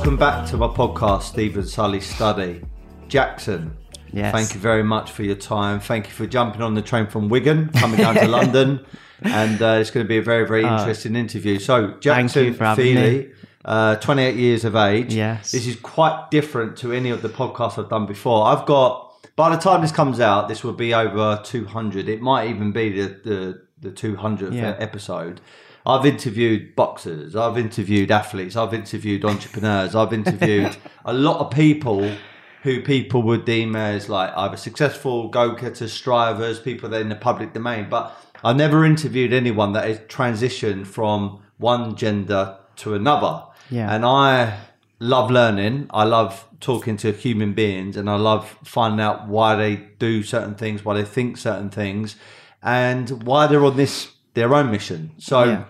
Welcome back to my podcast, Steven Sully Study. Jaxon, Yes. thank you very much for your time. Thank you for jumping on the train from Wigan, coming down to London. And uh, it's going to be a very, very interesting interview. So, Jaxon Uh, Feeley, uh, 28 years of age. Yes. This is quite different to any of the podcasts I've done before. I've got, by the time this comes out, this will be over 200. It might even be the, the, the 200th Yeah. episode. I've interviewed boxers, I've interviewed athletes, I've interviewed entrepreneurs, I've interviewed a lot of people who people would deem as like either successful go-getters, strivers, people that are in the public domain. But I've never interviewed anyone that has transitioned from one gender to another. Yeah. And I love learning. I love talking to human beings and I love finding out why they do certain things, why they think certain things, and why they're on this their own mission. So Yeah.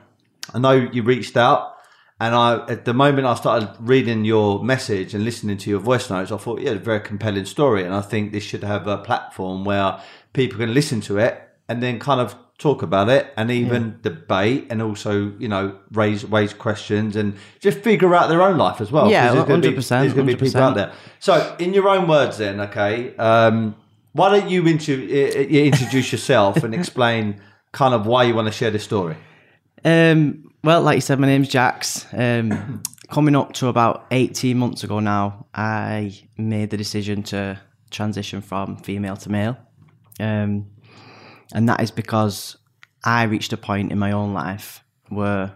I know you reached out and I at the moment I started reading your message and listening to your voice notes, I thought, yeah, a very compelling story. And I think this should have a platform where people can listen to it and then kind of talk about it and even debate and also, you know, raise raise questions and just figure out their own life as well. yeah there's gonna be- 100%, There's going to be people out there. So, in your own words, then, okay, um, why don't you intro- i- i- introduce yourself and explain kind of why you want to share this story? Um, well, like you said, my name's Jax. Um, coming up to about 18 months ago now, I made the decision to transition from female to male. Um, and that is because I reached a point in my own life where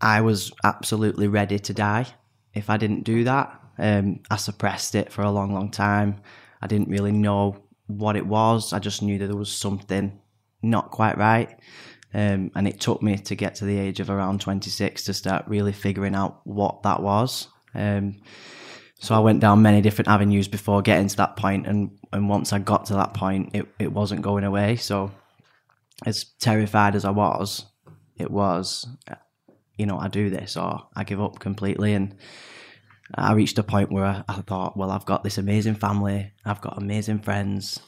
I was absolutely ready to die if I didn't do that. Um, I suppressed it for a long, long time. I didn't really know what it was. I just knew that there was something not quite right. Um, and it took me to get to the age of around 26 to start really figuring out what that was. Um, so I went down many different avenues before getting to that point, and and once I got to that point, it it wasn't going away. So as terrified as I was, it was, you know, I do this or I give up completely, and I reached a point where I, thought, well, I've got this amazing family, I've got amazing friends,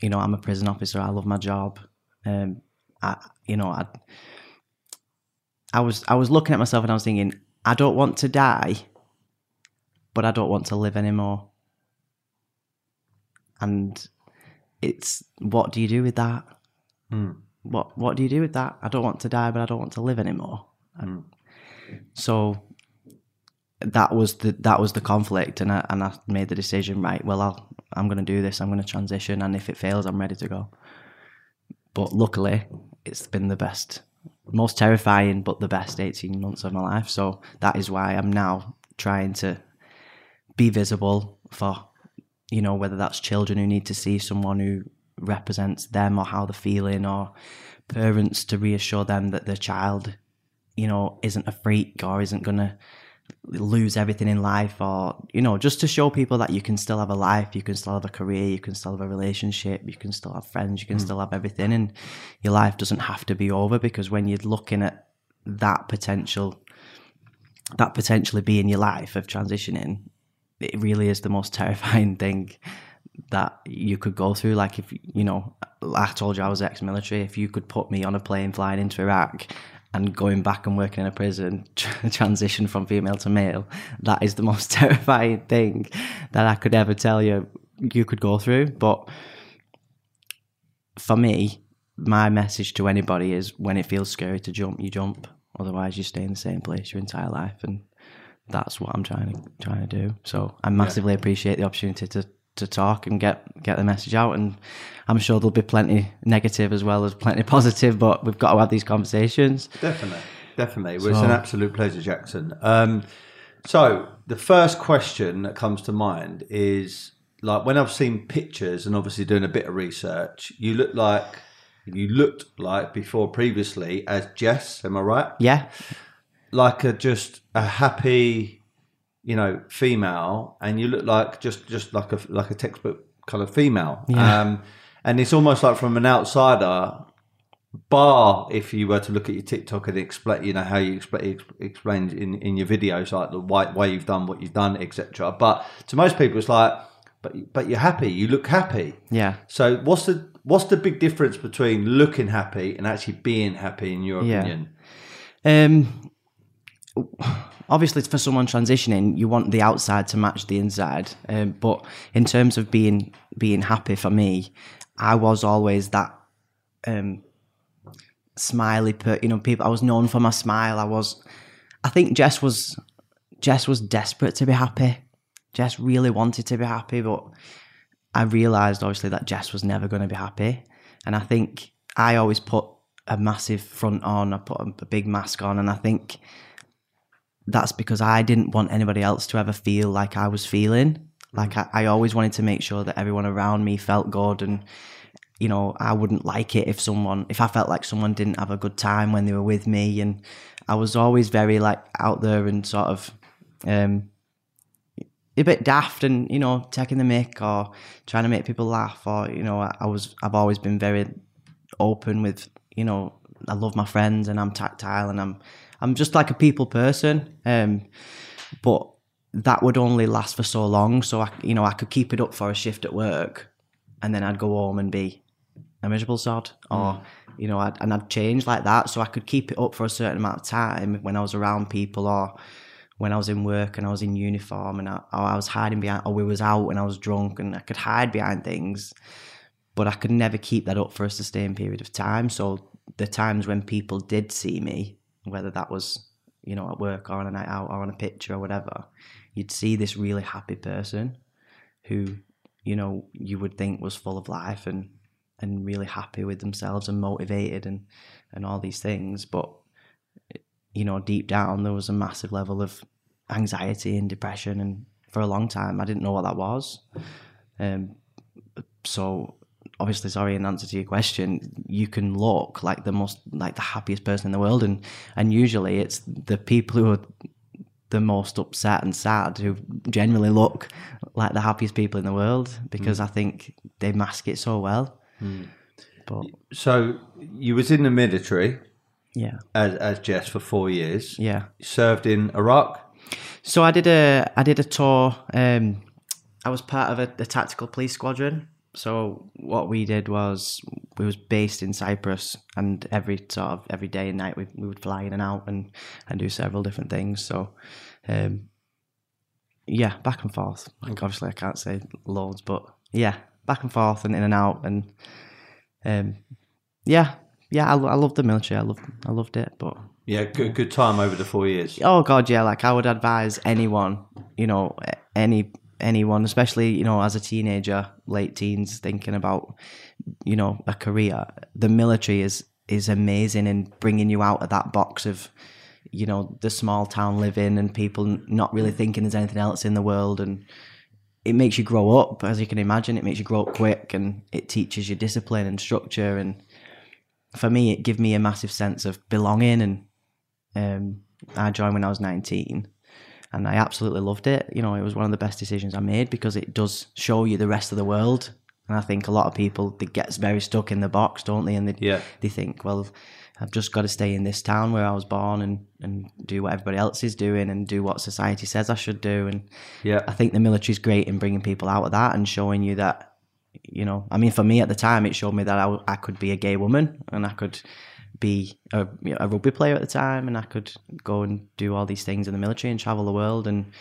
you know, I'm a prison officer, I love my job, um, I, you know, I, I was I was looking at myself and I was thinking, I don't want to die, but I don't want to live anymore. And it's what do you do with that? Hmm. What what do you do with that? I don't want to die, but I don't want to live anymore. And hmm. so that was the that was the conflict, and I and I made the decision. Right, well, I'll I'm going to do this. I'm going to transition, and if it fails, I'm ready to go. But luckily, it's been the best, most terrifying, but the best 18 months of my life. So that is why I'm now trying to be visible for, you know, whether that's children who need to see someone who represents them or how they're feeling, or parents to reassure them that their child, you know, isn't a freak or isn't going to lose everything in life or you know just to show people that you can still have a life you can still have a career you can still have a relationship you can still have friends you can hmm. still have everything. And your life doesn't have to be over because when you're looking at that potential that potentially being your life of transitioning it really is the most terrifying thing that you could go through. Like if you know i told you i was ex-military if you could put me on a plane flying into iraq and going back and working in a prison, tr- transition from female to male, that is the most terrifying thing that I could ever tell you you could go through. But for me, my message to anybody is when it feels scary to jump, you jump. Otherwise, you stay in the same place your entire life, and that's what I'm trying to trying to do. So I massively appreciate the opportunity to to talk and get get the message out. And I'm sure there'll be plenty negative as well as plenty positive, but we've got to have these conversations. Definitely, definitely. Well, it's an absolute pleasure, Jaxon. Um, so the first question that comes to mind is like when I've seen pictures and obviously doing a bit of research, you look like you looked like before previously as Jess. Am I right? Yeah, Like a just a happy, you know, female, and you look like just just like a like a textbook kind of female. Yeah. Um, and it's almost like from an outsider, bar if you were to look at your TikTok and explain, you know, how you explain explain in in your videos, like the why why you've done what you've done, etc. But to most people, it's like, but but you're happy, you look happy. yeah. So what's the what's the big difference between looking happy and actually being happy, in your Yeah. opinion? Um, obviously for someone transitioning, you want the outside to match the inside. Um, but in terms of being being happy for me, I was always that um, smiley. Per, you know, people. I was known for my smile. I was. I think Jess was. Jess was desperate to be happy. Jess really wanted to be happy, but I realised obviously that Jess was never going to be happy. And I think I always put a massive front on. I put a big mask on, and I think that's because I didn't want anybody else to ever feel like I was feeling. Like I, I always wanted to make sure that everyone around me felt good and you know, I wouldn't like it if someone if I felt like someone didn't have a good time when they were with me and I was always very like out there and sort of um a bit daft and you know taking the mic or trying to make people laugh or you know I, I was I've always been very open with you know I love my friends and I'm tactile and I'm I'm just like a people person. Um, but that would only last for so long. So I, you know, I could keep it up for a shift at work, and then I'd go home and be a miserable sod, or mm. you know, I'd, and I'd change like that. So I could keep it up for a certain amount of time when I was around people, or when I was in work and I was in uniform, and I, or I was hiding behind, or we was out and I was drunk, and I could hide behind things. But I could never keep that up for a sustained period of time. So the times when people did see me, whether that was you know at work or on a night out or on a picture or whatever, you'd see this really happy person who you know you would think was full of life and and really happy with themselves and motivated and and all these things, but you know deep down there was a massive level of anxiety and depression and for a long time I didn't know what that was. Um, so obviously sorry in answer to your question you can look like the most like the happiest person in the world and and usually it's the people who are the most upset and sad who generally look like the happiest people in the world because mm. I think they mask it so well. Mm. But so you was in the military, yeah, as as Jess for four years. Yeah, served in Iraq. So I did a I did a tour. Um, I was part of a, a tactical police squadron so what we did was we was based in Cyprus, and every sort of every day and night we we would fly in and out and and do several different things. So, um, yeah, back and forth. Like obviously I can't say loads, but yeah, back and forth and in and out, and um, yeah, yeah, I, I loved the military. I loved I loved it, but yeah, good good time over the four years. Oh god, yeah. Like I would advise anyone, you know, any anyone, especially you know as a teenager, late teens, thinking about you know a career. The military is is amazing in bringing you out of that box of you know the small town living and people not really thinking there's anything else in the world. And it makes you grow up as you can imagine. It makes you grow up quick and it teaches you discipline and structure. And for me it gave me a massive sense of belonging. And um, i joined when i was 19 and I absolutely loved it. You know, it was one of the best decisions I made because it does show you the rest of the world. And I think a lot of people they get very stuck in the box, don't they? And they yeah. they think, well, I've just got to stay in this town where I was born and and do what everybody else is doing and do what society says I should do. And yeah, I think the military is great in bringing people out of that and showing you that. You know, I mean, for me at the time, it showed me that I, I could be a gay woman and I could be a, you know, a, rugby player at the time and I could go and do all these things in the military and travel the world and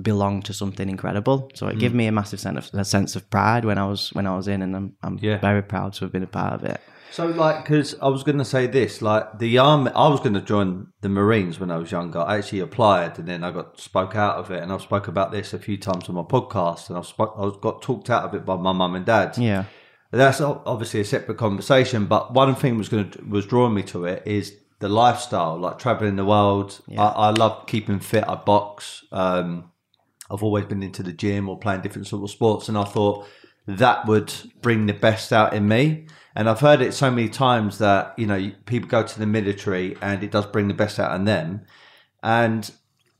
belong to something incredible. So it mm. gave me a massive sense of a sense of pride when I was when I was in, and I'm I'm yeah. very proud to have been a part of it. So like, because I was going to say this, like the army, I was going to join the Marines when I was younger. I actually applied, and then I got spoke out of it, and I've spoke about this a few times on my podcast, and I've spoke, I got talked out of it by my mum and dad. Yeah that's obviously a separate conversation. But one thing was going to was drawing me to it is the lifestyle, like traveling the world. Yeah. I, I, love keeping fit. I box. Um, I've always been into the gym or playing different sort of sports, and I thought that would bring the best out in me. And I've heard it so many times that you know people go to the military and it does bring the best out in them. And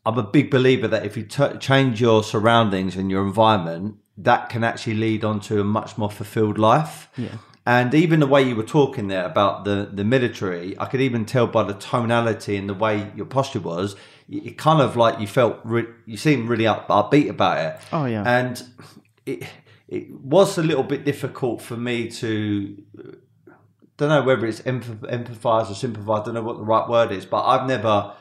I'm a big believer that if you t- change your surroundings and your environment, that can actually lead on to a much more fulfilled life. Yeah. And even the way you were talking there about the, the military, I could even tell by the tonality and the way your posture was, it kind of like you felt, re- you seemed really up, upbeat about it. Oh, yeah. And it, it was a little bit difficult for me to, don't know whether it's empathize or sympathize, I don't know what the right word is, but I've never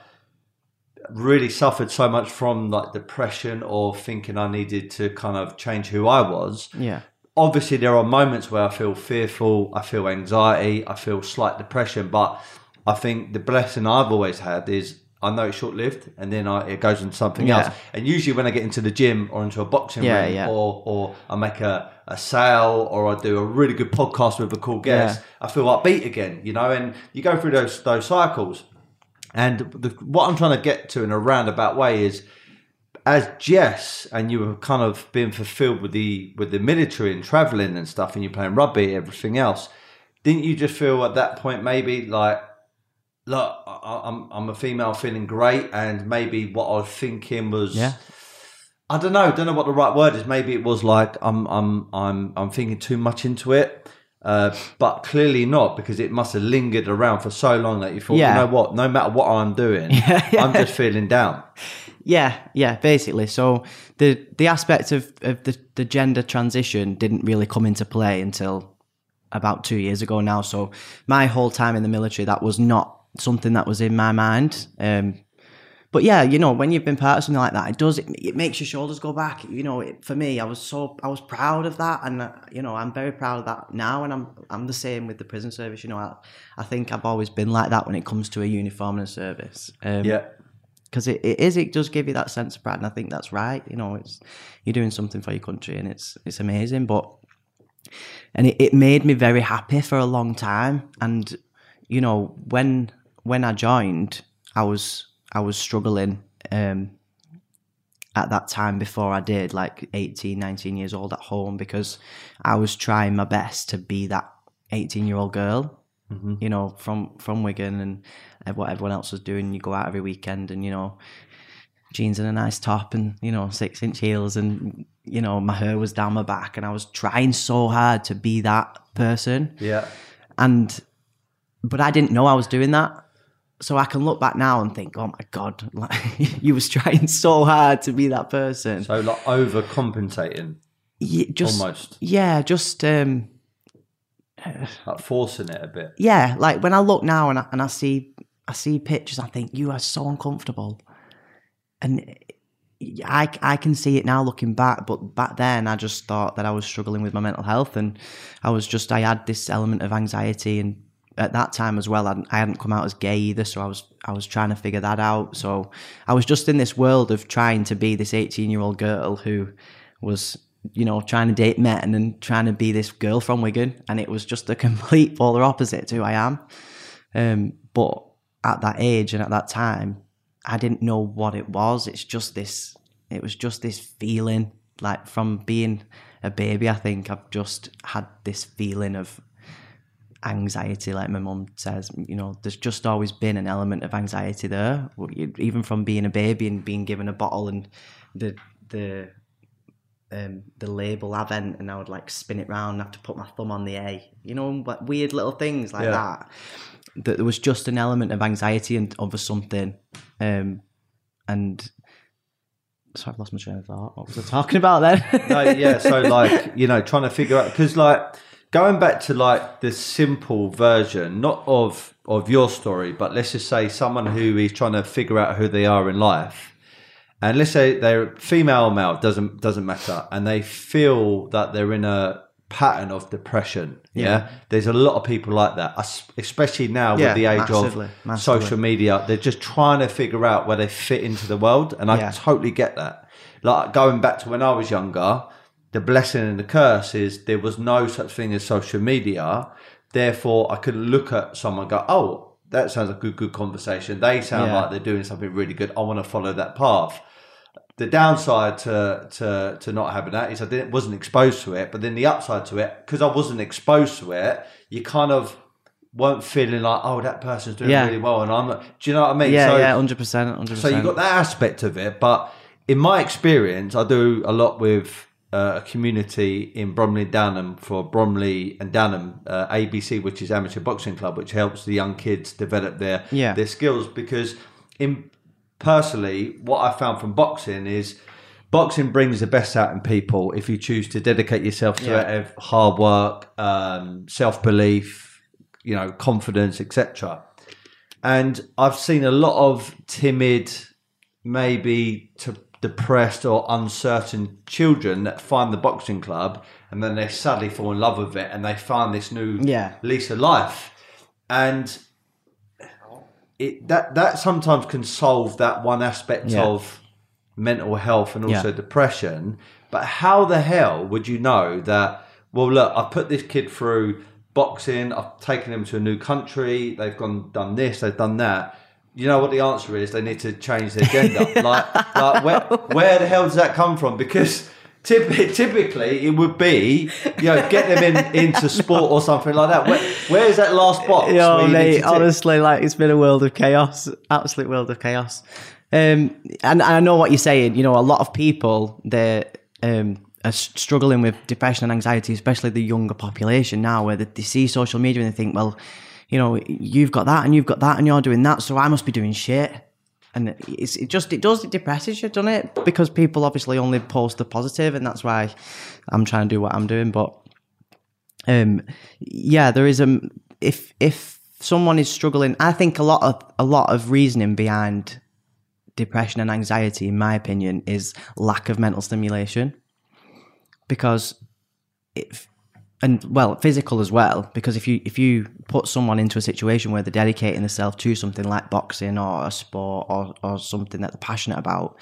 really suffered so much from like depression or thinking I needed to kind of change who I was. Yeah. Obviously, there are moments where I feel fearful, I feel anxiety, I feel slight depression, but I think the blessing I've always had is I know it's short lived, and then I, it goes into something Yeah. else. And usually, when I get into the gym or into a boxing Yeah, ring, yeah. or or I make a, a sale, or I do a really good podcast with a cool guest, I feel upbeat again. You know, and you go through those those cycles. And the, what I'm trying to get to in a roundabout way is, as Jess, and you were kind of being fulfilled with the with the military and traveling and stuff, and you're playing rugby, everything else. Didn't you just feel at that point maybe like look, I- I'm I'm a female feeling great, and maybe what I was thinking was, Yeah. I don't know, don't know what the right word is. Maybe it was like I'm I'm I'm I'm thinking too much into it, uh, but clearly not because it must have lingered around for so long that you thought, Yeah. you know what, no matter what I'm doing, I'm just feeling down. Yeah, yeah, basically. So the the aspect of, of the, the gender transition didn't really come into play until about two years ago now. So my whole time in the military, that was not something that was in my mind. Um, but yeah, you know, when you've been part of something like that, it does. It, it makes your shoulders go back. You know, it, for me, I was so I was proud of that, and uh, you know, I'm very proud of that now, and I'm I'm the same with the prison service. You know, I, I think I've always been like that when it comes to a uniform and a service. Um, Yeah, because it, it is it does give you that sense of pride and i think that's right you know it's you're doing something for your country and it's it's amazing but and it, it made me very happy for a long time and you know when when i joined i was i was struggling um at that time before i did like 18 19 years old at home because i was trying my best to be that 18 year old girl you know, from from Wigan and what everyone else was doing. You go out every weekend and you know, jeans and a nice top and you know six inch heels and you know my hair was down my back and I was trying so hard to be that person yeah, and but I didn't know I was doing that. So I can look back now and think, oh my god, like you was trying so hard to be that person. so like overcompensating, Ye- just almost yeah, just um like forcing it a bit. yeah, like when I look now and I, and I see I see pictures, I think you are so uncomfortable, and I I can see it now looking back. But back then, I just thought that I was struggling with my mental health, and I was just I had this element of anxiety, and at that time as well, I hadn't, I hadn't come out as gay either, so I was I was trying to figure that out. So I was just in this world of trying to be this eighteen year old girl who was you know, trying to date men and trying to be this girl from Wigan, and it was just a complete polar opposite to who I am. Um, but at that age and at that time, I didn't know what it was. It's just this. It was just this feeling, like from being a baby. I think I've just had this feeling of anxiety, like my mum says. You know, there's just always been an element of anxiety there, even from being a baby and being given a bottle and the the um, the label Avent and I would like spin it round and have to put my thumb on the A. You know, like weird little things like Yeah. that. That there was just an element of anxiety and over something. Um, and so I've lost my train of thought. What was I talking about then? no, yeah. So like you know, trying to figure out because like going back to like the simple version, not of of your story, but let's just say someone who is trying to figure out who they are in life, and let's say they're female or male doesn't doesn't matter, and they feel that they're in a pattern of depression. Yeah, there's a lot of people like that, especially now Yeah, with the age massively, of massively. social media. They're just trying to figure out where they fit into the world, and I Yeah. totally get that. Like going back to when I was younger, the blessing and the curse is there was no such thing as social media. Therefore, I could look at someone and go, "Oh, that sounds like a good, good conversation. They sound Yeah. like they're doing something really good. I want to follow that path." The downside to to to not having that is I didn't wasn't exposed to it. But then the upside to it, because I wasn't exposed to it, you kind of weren't feeling like, "Oh, that person's doing Yeah. really well," and I'm. not- Do you know what I mean? yeah, So- yeah, hundred percent, hundred percent. so you got that aspect of it, but in my experience, I do a lot with uh, a community in Bromley and Downham for Bromley and Downham uh, ABC, which is amateur boxing club, which helps the young kids develop their Yeah. their skills. Because in personally, what I found from boxing is boxing brings the best out in people if you choose to dedicate yourself to Yeah. it, hard work, um, self belief, you know, confidence, etc. And I've seen a lot of timid maybe to depressed or uncertain children that find the boxing club and then they suddenly fall in love with it and they find this new Yeah. lease of life. And it that that sometimes can solve that one aspect Yeah. of mental health and also Yeah. depression. But how the hell would you know that? Well, look, I've put this kid through boxing. I've taken him to a new country. They've gone done this. They've done that. You know what the answer is? They need to change their gender. like, like where, where the hell does that come from? Because typically, typically it would be, you know, get them in into sport or something like that. Where, where's that last box? Yo, where mate, honestly, like it's been a world of chaos, absolute world of chaos. Um, and I know what you're saying. You know, a lot of people they um, are struggling with depression and anxiety, especially the younger population now, where they, they see social media and they think, well, you know, you've got that and you've got that and you're doing that, so I must be doing shit. And it's, it just it does it depresses you, doesn't it? Because people obviously only post the positive, and that's why I'm trying to do what I'm doing. But um yeah there is a if if someone is struggling i think a lot of a lot of reasoning behind depression and anxiety in my opinion is lack of mental stimulation because if and well physical as well because if you if you put someone into a situation where they're dedicating themselves to something like boxing or a sport or, or something that they're passionate about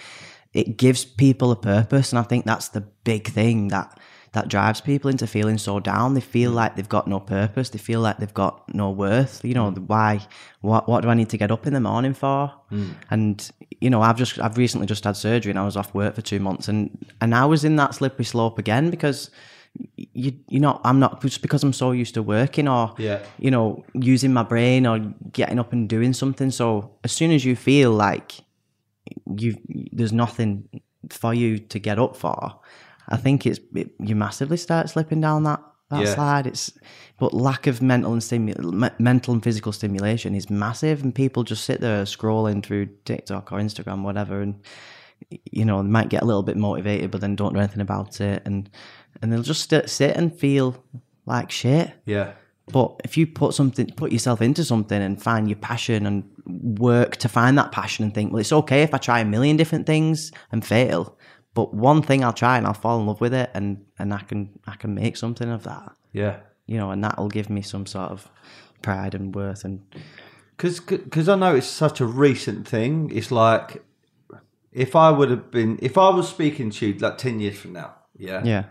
it gives people a purpose. And i think that's the big thing that that drives people into feeling so down. They feel mm. like they've got no purpose. They feel like they've got no worth. You know mm. why what what do i need to get up in the morning for? Mm. And you know i've just i've recently just had surgery and i was off work for two months. And and i was in that slippery slope again because you you know I'm not just because I'm so used to working or Yeah. you know using my brain or getting up and doing something. So as soon as you feel like you there's nothing for you to get up for, I think it's it, you massively start slipping down that that Yeah. slide. It's but lack of mental and stimu- me- mental and physical stimulation is massive, and people just sit there scrolling through TikTok or Instagram, whatever, and you know, they might get a little bit motivated, but then don't do anything about it, and and they'll just sit, sit and feel like shit. Yeah. But if you put something, put yourself into something and find your passion and work to find that passion and think, well, it's okay if I try a million different things and fail, but one thing I'll try and I'll fall in love with it, and and I can I can make something of that, Yeah. you know, and that'll give me some sort of pride and worth and Because I know it's such a recent thing. It's like if I would have been, if I was speaking to you like 10 years from now, yeah, yeah,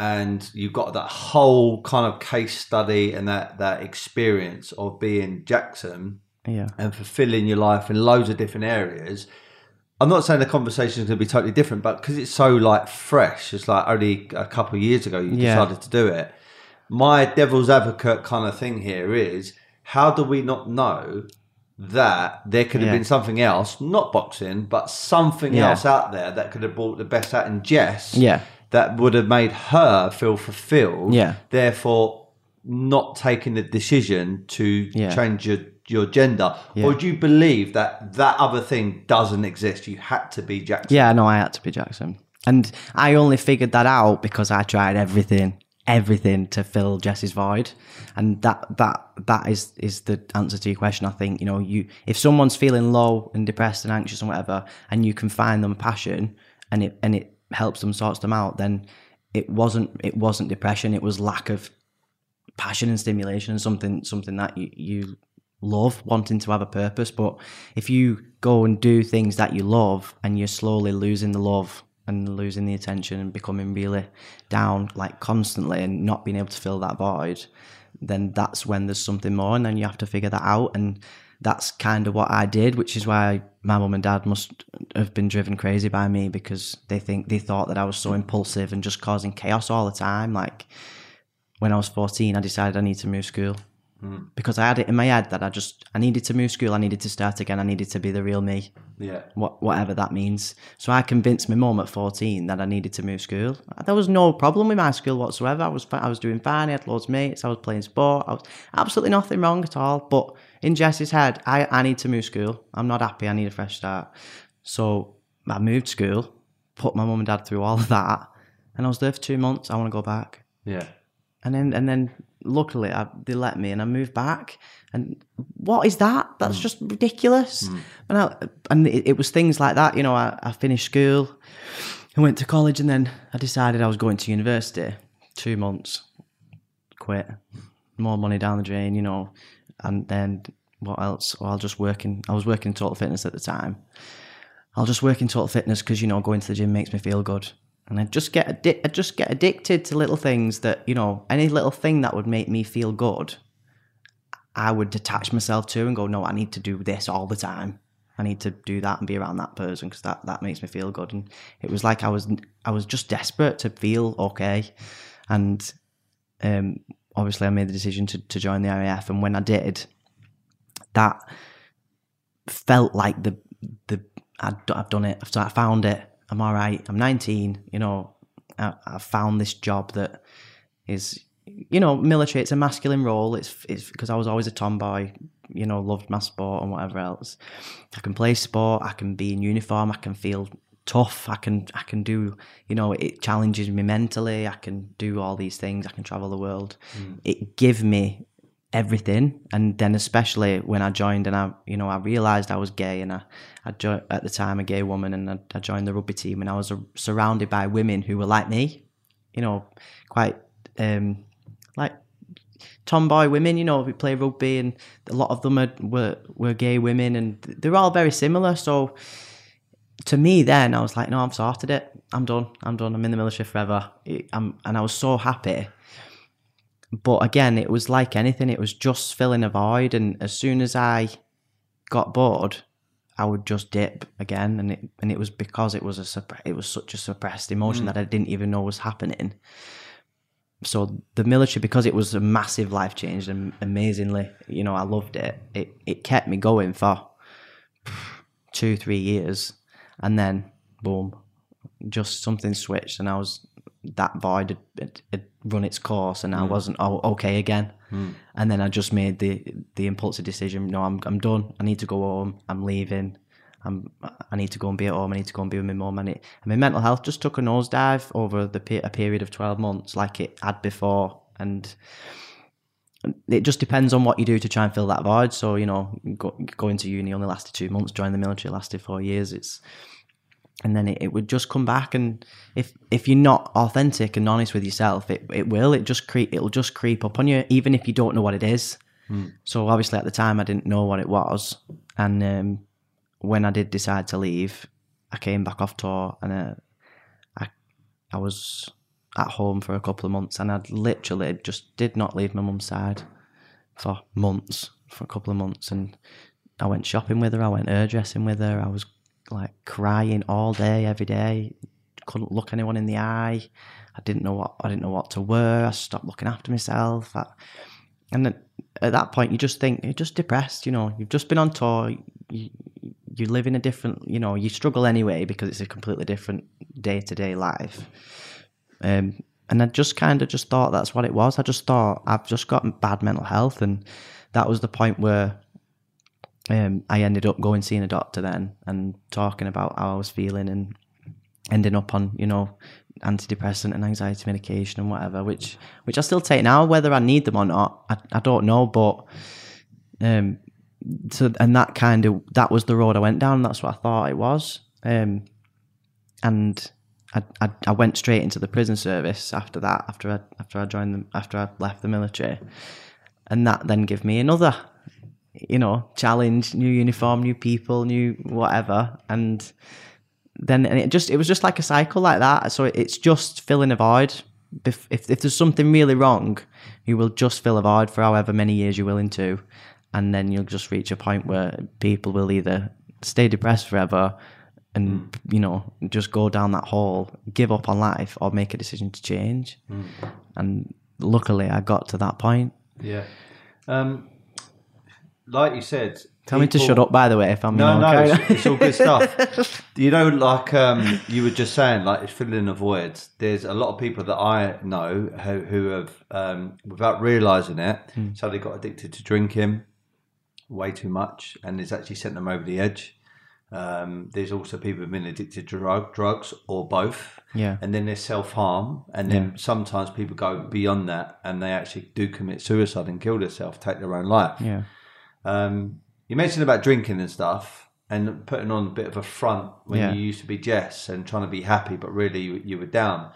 and you've got that whole kind of case study and that, that experience of being Jaxon yeah, and fulfilling your life in loads of different areas. I'm not saying the conversation is going to be totally different, but because it's so like fresh, it's like only a couple of years ago you Yeah. decided to do it. My devil's advocate kind of thing here is how do we not know that there could have Yeah. been something else, not boxing, but something else out there that could have brought the best out in Jess Yeah. That would have made her feel fulfilled. Yeah. Therefore, not taking the decision to Yeah. change your your gender, or do you believe that that other thing doesn't exist? You had to be Jaxon. Yeah, no, I had to be Jaxon. And I only figured that out because I tried everything, everything to fill Jesse's void. And that that that is is the answer to your question. I think, you know, you if someone's feeling low and depressed and anxious and whatever, and you can find them a passion and it and it helps them, sorts them out, then it wasn't it wasn't depression, it was lack of passion and stimulation, and something something that you, you love, wanting to have a purpose. But if you go and do things that you love and you're slowly losing the love and losing the attention and becoming really down like constantly and not being able to fill that void, then that's when there's something more and then you have to figure that out. And that's kind of what I did, which is why my mum and dad must have been driven crazy by me because they think they thought that I was so hmm. impulsive and just causing chaos all the time. Like when I was 14, I decided I need to move school because I had it in my head that I just I needed to move school. I needed to start again. I needed to be the real me, Yeah. what whatever that means. So I convinced my mum at 14 that I needed to move school. There was no problem with my school whatsoever. I was I was doing fine. I had loads of mates. I was playing sport. I was absolutely nothing wrong at all. But in Jess's head, I I need to move school. I'm not happy. I need a fresh start. So I moved school, put my mum and dad through all of that, and I was there for two months. I want to go back Yeah. and then and then luckily I, they let me, and I moved back. And what is that? That's Mm. just ridiculous. And I, and it, it was things like that. You know, I, I finished school, I went to college, and then I decided I was going to university. Two months, quit, more money down the drain. You know, and then what else? Well, I'll just work in. I was working in total fitness at the time. I'll just work in total fitness because you know going to the gym makes me feel good, and I just get addi- I just get addicted to little things that you know any little thing that would make me feel good, I would detach myself to and go no I need to do this all the time. I need to do that and be around that person because that that makes me feel good. And it was like I was I was just desperate to feel okay, and um, obviously I made the decision to to join the RAF. And when I did, that felt like the the I'd, I've done it. I've, I found it. I'm all right. I'm 19. You know, I, I found this job that is, you know, military. It's a masculine role. It's it's because I was always a tomboy. You know, loved my sport and whatever else. I can play sport. I can be in uniform. I can feel tough. I can I can do. You know, it challenges me mentally. I can do all these things. I can travel the world. Hmm. It give me everything. And then especially when I joined and I you know I realized I was gay and I I jo- at the time a gay woman and I, I joined the rugby team and I was uh, surrounded by women who were like me you know quite um like tomboy women you know who play rugby and a lot of them are, were were gay women and they're all very similar. So to me then I was like no I've sorted it. I'm done. I'm done. I'm in the military forever. I'm, and I was so happy but again, it was like anything, it was just filling a void. And as soon as I got bored, I would just dip again. And it, and it was because it was a it was such a suppressed emotion mm. that I didn't even know was happening. So the military, because it was a massive life change and amazingly, you know, I loved it. It it kept me going for two, three years, and then boom, just something switched, and I was that void had, had run its course, and I mm. wasn't oh, okay again. Mm. And then I just made the the impulsive decision. No, I'm I'm done. I need to go home. I'm leaving. I'm I need to go and be at home. I need to go and be with my mum. And, it, and my mental health just took a nosedive over the a period of twelve months, like it had before, and it just depends on what you do to try and fill that void. So you know, go, going to uni only lasted two months. Joining the military lasted four years. It's and then it, it would just come back. And if if you're not authentic and honest with yourself, it, it will. It just creep. It'll just creep up on you, even if you don't know what it is. So obviously at the time I didn't know what it was, and um, when I did decide to leave, I came back off tour and uh, I I was at home for a couple of months, and I literally just did not leave my mum's side for months, for a couple of months, and I went shopping with her, I went hairdressing with her, I was like crying all day, every day, couldn't look anyone in the eye. I didn't know what I didn't know what to wear. I stopped looking after myself. I, and then at that point, you just think you're just depressed. You know, you've just been on tour. You, you live in a different. You know, you struggle anyway because it's a completely different day to day life. Um, and I just kind of just thought that's what it was. I just thought I've just got bad mental health, and that was the point where um, I ended up going seeing a doctor then and talking about how I was feeling and ending up on you know antidepressant and anxiety medication and whatever, which which I still take now. Whether I need them or not, I, I don't know. But um, so and that kind of that was the road I went down. That's what I thought it was. Um, and I, I I went straight into the prison service after that. After I after I joined them after I left the military, and that then gave me another you know challenge, new uniform, new people, new whatever, and then and it just it was just like a cycle like that. So it's just filling a void. If, if if there's something really wrong, you will just fill a void for however many years you're willing to, and then you'll just reach a point where people will either stay depressed forever and you know just go down that hole, give up on life, or make a decision to change. And luckily, I got to that point. Yeah. Um, like you said, Tell me to shut up, by the way, if I'm No, no, it's, it's all good stuff. You know, like um, you were just saying, like it's filling a void. There's a lot of people that I know who, who have, um, without realizing it, so they got addicted to drinking way too much, and it's actually sent them over the edge. Um, there's also people who've been addicted to drug, drugs or both. Yeah. And then there's self harm. And then sometimes people go beyond that and they actually do commit suicide and kill themselves, take their own life. Yeah. Um, you mentioned about drinking and stuff and putting on a bit of a front when Yeah. you used to be Jess and trying to be happy, but really you, you were down.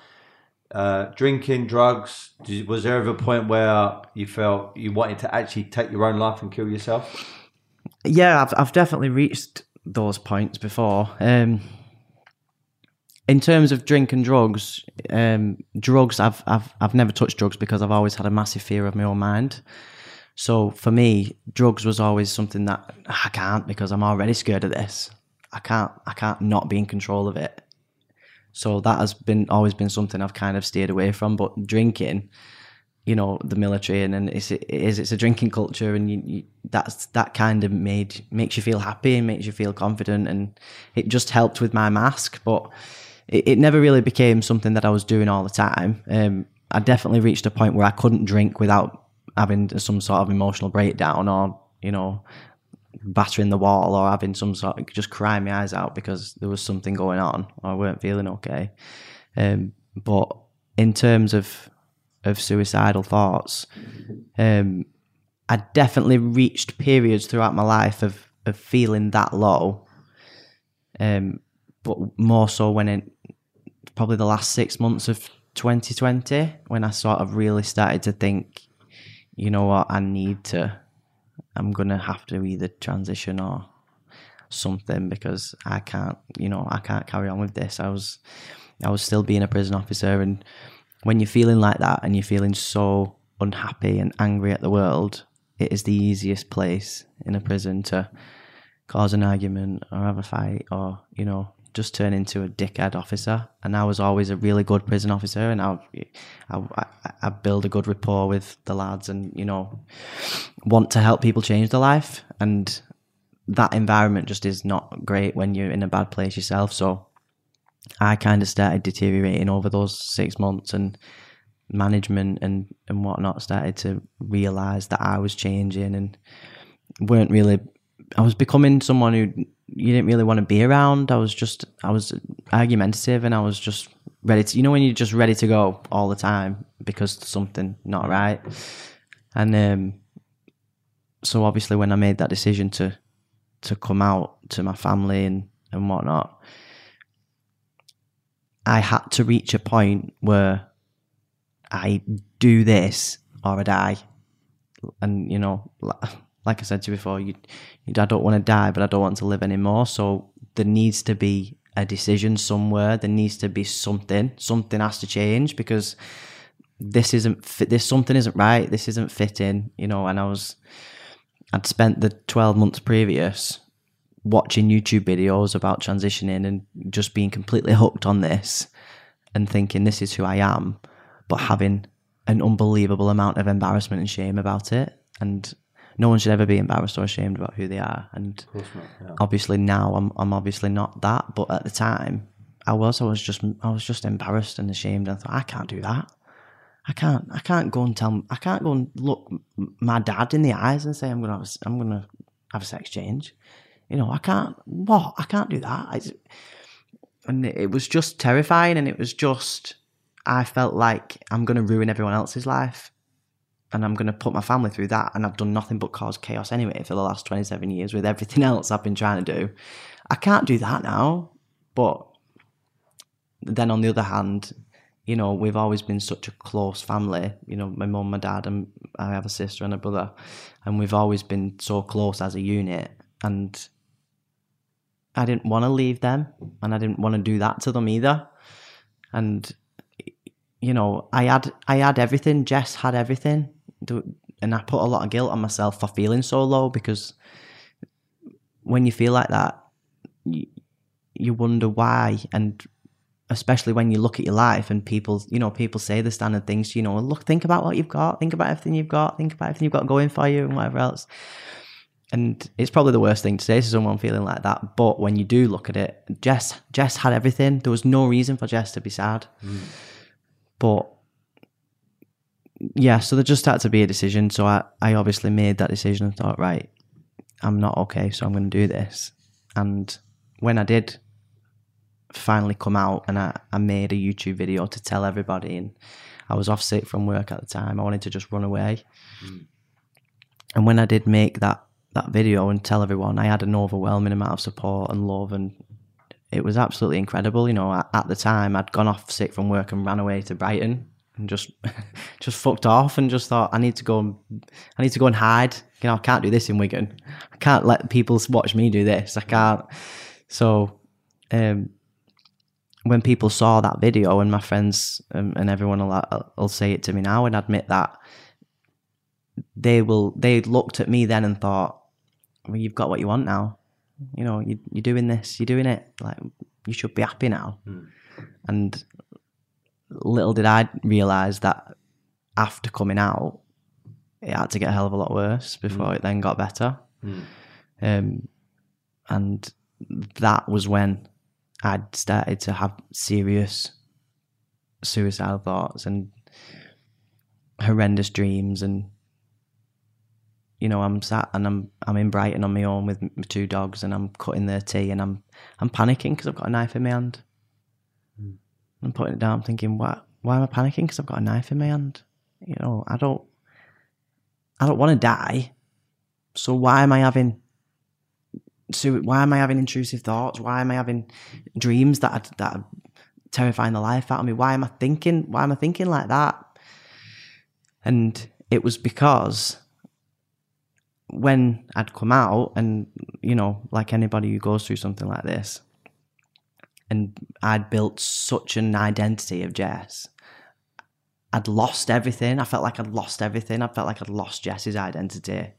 Uh, drinking, drugs, did, was there ever a point where you felt you wanted to actually take your own life and kill yourself? yeah, I've I've definitely reached those points before. Um, in terms of drink and drugs, um, drugs I've I've I've never touched drugs because I've always had a massive fear of my own mind. So for me, drugs was always something that I can't because I'm already scared of this. I can't I can't not be in control of it. So that has been always been something I've kind of steered away from. But drinking, you know the military and, and it's it is it's a drinking culture and you, you that's that kind of made makes you feel happy and makes you feel confident and it just helped with my mask but it, it never really became something that I was doing all the time um I definitely reached a point where I couldn't drink without having some sort of emotional breakdown or you know battering the wall or having some sort of just crying my eyes out because there was something going on or I weren't feeling okay um but in terms of of suicidal thoughts. Um, I definitely reached periods throughout my life of, of feeling that low. Um, but more so when it probably the last six months of 2020 when I sort of really started to think, you know what, I need to, I'm gonna have to either transition or something because I can't, you know, I can't carry on with this. I was, I was still being a prison officer and when you're feeling like that and you're feeling so unhappy and angry at the world, it is the easiest place in a prison to cause an argument or have a fight or, you know, just turn into a dickhead officer. And I was always a really good prison officer and I, I, I, build a good rapport with the lads and, you know, want to help people change their life. And that environment just is not great when you're in a bad place yourself. So I kind of started deteriorating over those six months, and management and and whatnot started to realize that I was changing and weren't really. I was becoming someone who you didn't really want to be around. I was just I was argumentative, and I was just ready to. You know when you're just ready to go all the time because something not right, and um, so obviously when I made that decision to to come out to my family and and whatnot I had to reach a point where I do this or I die. And, you know, like I said to you before, you, I don't want to die, but I don't want to live anymore. So there needs to be a decision somewhere. There needs to be something. Something has to change because this isn't fit. This something isn't right. This isn't fitting, you know. And I was, I'd spent the 12 months previous watching YouTube videos about transitioning and just being completely hooked on this and thinking this is who I am, but having an unbelievable amount of embarrassment and shame about it. And no one should ever be embarrassed or ashamed about who they are. And Of course not. Yeah. obviously now I'm I'm obviously not that, but at the time I was I was just I was just embarrassed and ashamed and I thought I can't do that. I can't I can't go and tell I can't go and look my dad in the eyes and say I'm gonna have a, I'm gonna have a sex change. You know I can't what I can't do that. I, and it was just terrifying and it was just I felt like I'm gonna ruin everyone else's life and I'm going to put my family through that. And I've done nothing but cause chaos anyway for the last 27 years with everything else I've been trying to do. I can't do that now. But then on the other hand, you know, we've always been such a close family. You know, my mum, my dad, and I have a sister and a brother. And we've always been so close as a unit. And I didn't want to leave them. And I didn't want to do that to them either. And you know, I had I had everything. Jess had everything, Do- and I put a lot of guilt on myself for feeling so low because when you feel like that, you, you wonder why, and especially when you look at your life and people, you know, people say the standard things. You know, look, think about what you've got, think about everything you've got, think about everything you've got going for you, and whatever else. And it's probably the worst thing to say to someone feeling like that. But when you do look at it, Jess, Jess had everything. There was no reason for Jess to be sad. Mm. But yeah, so there just had to be a decision. So I, I obviously made that decision and thought, right, I'm not okay, so I'm going to do this. And when I did finally come out and I, I made a YouTube video to tell everybody, and I was off sick from work at the time. I wanted to just run away. Mm. And when I did make that that video and tell everyone, I had an overwhelming amount of support and love, and it was absolutely incredible. You know, at, at the time, I'd gone off sick from work and ran away to Brighton and just just fucked off and just thought I need to go and I need to go and hide. You know, I can't do this in Wigan. I can't let people watch me do this. I can't. So, um, when people saw that video and my friends um, and everyone will, will say it to me now and admit that they will they looked at me then and thought well you've got what you want now you know you, you're doing this you're doing it like you should be happy now and little did i realize that after coming out it had to get a hell of a lot worse before it then got better. Um, and that was when I'd started to have serious suicidal thoughts and horrendous dreams. And you know I'm sat and I'm I'm in Brighton on my own with my two dogs and I'm cutting their tea and I'm I'm panicking because I've got a knife in my hand. I'm putting it down I'm thinking why why am I panicking because I've got a knife in my hand? You know, I don't I don't want to die. So why am I having so why am I having intrusive thoughts? Why am I having dreams that are, that are terrifying the life out of me? Why am I thinking? Why am I thinking like that? And it was because when I'd come out, and you know, like anybody who goes through something like this, and I'd built such an identity of Jess. I'd lost everything. I felt like I'd lost everything. I felt like I'd lost Jess's identity,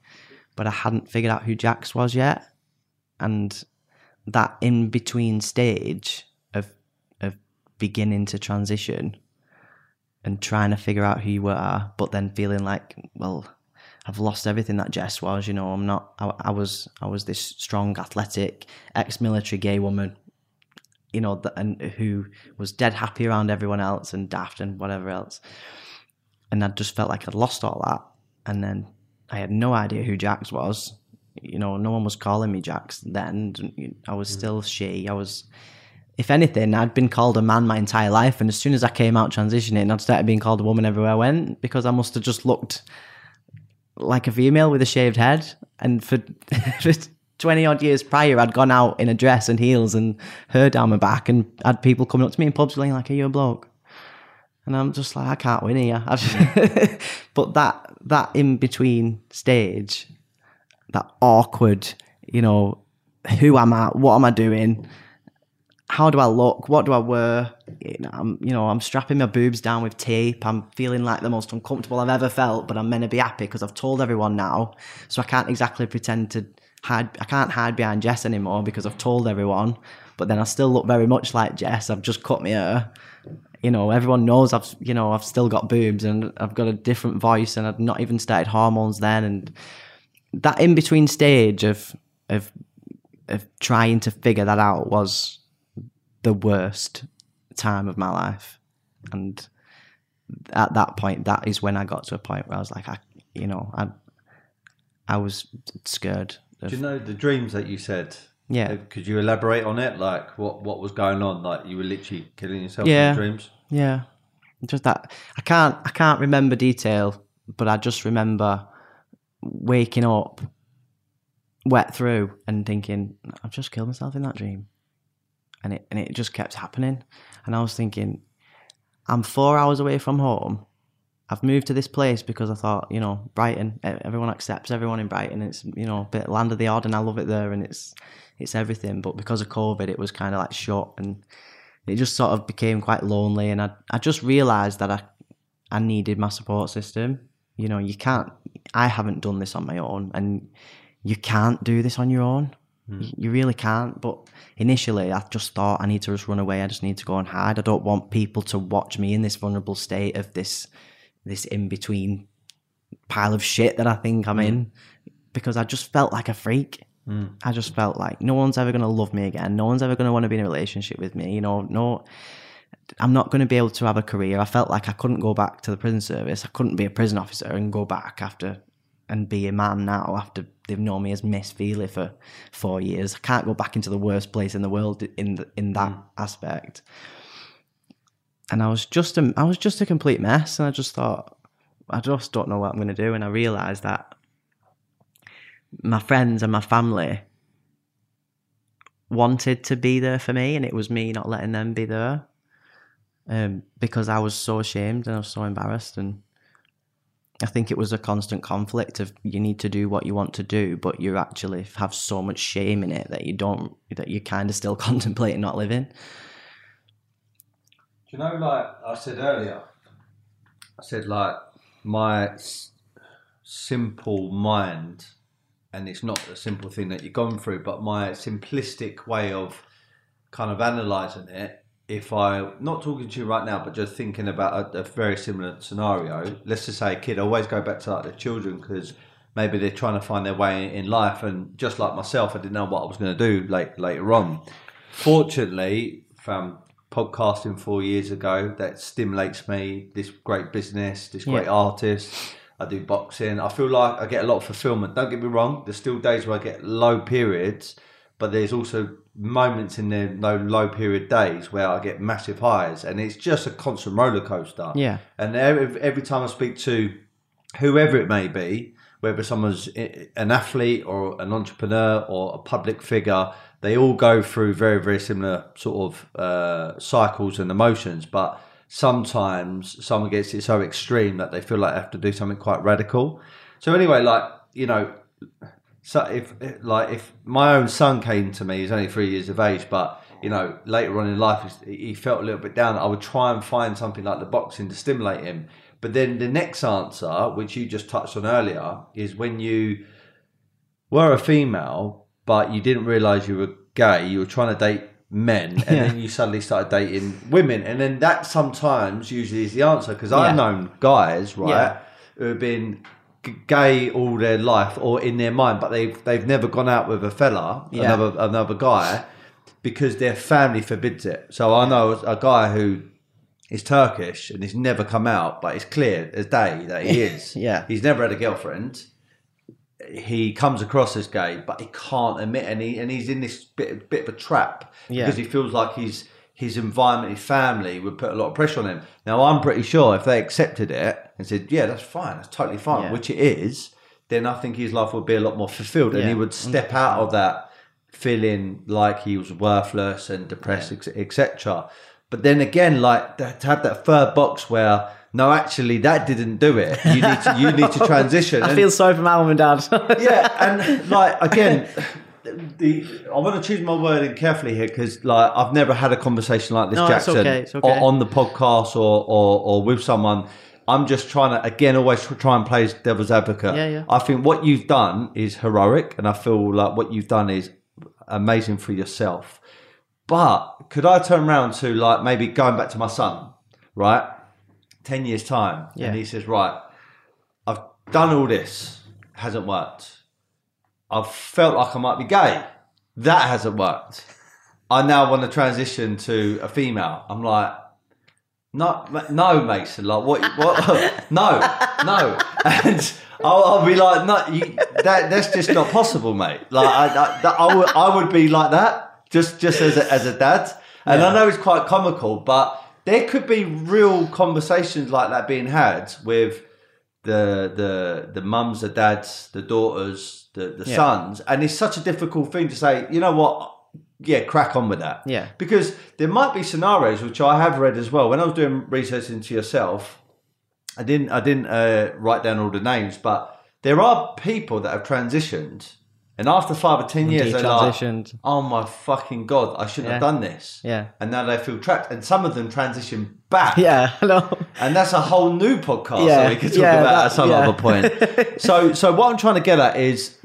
but I hadn't figured out who Jax was yet and that in between stage of of beginning to transition and trying to figure out who you are, but then feeling like, well, I've lost everything that Jess was. You know, I'm not. I, I was. I was this strong, athletic, ex-military gay woman. You know, that, and who was dead happy around everyone else and daft and whatever else. And I just felt like I'd lost all that. And then I had no idea who Jax was you know, no one was calling me Jax then. I was mm. still she. I was, if anything, I'd been called a man my entire life. And as soon as I came out transitioning, I'd started being called a woman everywhere I went because I must have just looked like a female with a shaved head. And for 20 odd years prior, I'd gone out in a dress and heels and hair down my back and had people coming up to me in pubs going like, are you a bloke? And I'm just like, I can't win here. but that, that in between stage that awkward, you know, who am I? What am I doing? How do I look? What do I wear? I'm, you know, I'm strapping my boobs down with tape. I'm feeling like the most uncomfortable I've ever felt, but I'm meant to be happy because I've told everyone now. So I can't exactly pretend to hide. I can't hide behind Jess anymore because I've told everyone. But then I still look very much like Jess. I've just cut my hair. You know, everyone knows I've, you know, I've still got boobs and I've got a different voice and I've not even started hormones then. And that in between stage of of of trying to figure that out was the worst time of my life and at that point that is when i got to a point where i was like i you know i i was scared Do you know the dreams that you said? yeah uh, Could you elaborate on it? Like what what was going on? Like you were literally killing yourself Yeah. in dreams. Yeah, just that. I can't. I can't remember detail, but I just remember waking up, wet through, and thinking, "I've just killed myself in that dream," and it and it just kept happening. And I was thinking, I'm four hours away from home. I've moved to this place because I thought, you know, Brighton. Everyone accepts everyone in Brighton. It's you know, a bit land of the odd, and I love it there, and it's it's everything. But because of COVID, it was kind of like shut and it just sort of became quite lonely and I, I just realized that I, I needed my support system. You know, you can't, I haven't done this on my own and you can't do this on your own. Hmm. You, you really can't. But initially, I just thought I need to just run away. I just need to go and hide. I don't want people to watch me in this vulnerable state of this, this in between pile of shit that I think I'm mm. in because I just felt like a freak. Mm. I just felt like no one's ever going to love me again. No one's ever going to want to be in a relationship with me. You know, no, I'm not going to be able to have a career. I felt like I couldn't go back to the prison service. I couldn't be a prison officer and go back after and be a man now after they've known me as Miss Feeley for four years. I can't go back into the worst place in the world in the, in that mm. aspect. And I was just a, I was just a complete mess, and I just thought, I just don't know what I'm going to do. And I realised that my friends and my family wanted to be there for me, and it was me not letting them be there um, because I was so ashamed and I was so embarrassed. And I think it was a constant conflict of you need to do what you want to do, but you actually have so much shame in it that you don't, that you kind of still contemplate not living. You know, like I said earlier, I said like my s- simple mind, and it's not a simple thing that you've gone through, but my simplistic way of kind of analysing it. If I not talking to you right now, but just thinking about a, a very similar scenario, let's just say a kid. I always go back to like the children because maybe they're trying to find their way in life, and just like myself, I didn't know what I was going to do like later on. Fortunately, found podcasting four years ago that stimulates me. This great business, this great Yeah. artist. I do boxing. I feel like I get a lot of fulfillment. Don't get me wrong. There's still days where I get low periods, but there's also moments in the no low period days where I get massive highs, and it's just a constant roller coaster. Yeah. And every, every time I speak to whoever it may be, whether someone's an athlete or an entrepreneur or a public figure, they all go through very, very similar sort of uh, cycles and emotions. But sometimes someone gets it so extreme that they feel like they have to do something quite radical. So anyway, like you know, so if like if my own son came to me, he's only three years of age, but you know later on in life he felt a little bit down. I would try and find something like the boxing to stimulate him. But then the next answer, which you just touched on earlier, is when you were a female, but you didn't realize you were gay. You were trying to date men, and Yeah. then you suddenly started dating women, and then that sometimes usually is the answer because Yeah. I've known guys right Yeah. who have been g- gay all their life or in their mind, but they've they've never gone out with a fella, another another guy, because their family forbids it. So I know a guy who is Turkish and he's never come out, but it's clear as day that he is. Yeah. he's never had a girlfriend. He comes across as gay, but he can't admit, and he and he's in this bit bit of a trap Yeah. because he feels like he's his environment, his family would put a lot of pressure on him. Now, I'm pretty sure if they accepted it and said, "Yeah, that's fine, that's totally fine," Yeah. which it is, then I think his life would be a lot more fulfilled, and he would step out of that feeling like he was worthless and depressed, etc. But then again, like to have that third box where no, actually, that didn't do it. You need to you need to transition. I And- feel sorry for my mum and dad. yeah, and like again, the I want to choose my wording carefully here because like I've never had a conversation like this, No, it's Jaxon, okay, it's okay. on the podcast or, or or with someone. I'm just trying to again always try and play devil's advocate. Yeah, yeah. I think what you've done is heroic, and I feel like what you've done is amazing for yourself. But could I turn around to like maybe going back to my son, right? Ten years time, Yeah. and he says, right, I've done all this, hasn't worked. I've felt like I might be gay. That hasn't worked. I now want to transition to a female. I'm like, no, no, Mason. Like, what? What? no, no. And I'll, I'll be like, no, you, that that's just not possible, mate. Like, I, I, I would, I would be like that, just just as a, as a dad. And I know it's quite comical, but there could be real conversations like that being had with the the the mums, the dads, the daughters, the the Yeah. sons, and it's such a difficult thing to say. You know what? Yeah, crack on with that. Yeah. because there might be scenarios which I have read as well. When I was doing research into yourself, I didn't I didn't uh, write down all the names, but there are people that have transitioned, and after five or ten years, they're like, "Oh my fucking god, I shouldn't have done this." Yeah. and now they feel trapped, and some of them transition back. Yeah. And that's a whole new podcast Yeah, that we could talk yeah, about that- at some yeah. other point. so, so what I'm trying to get at is,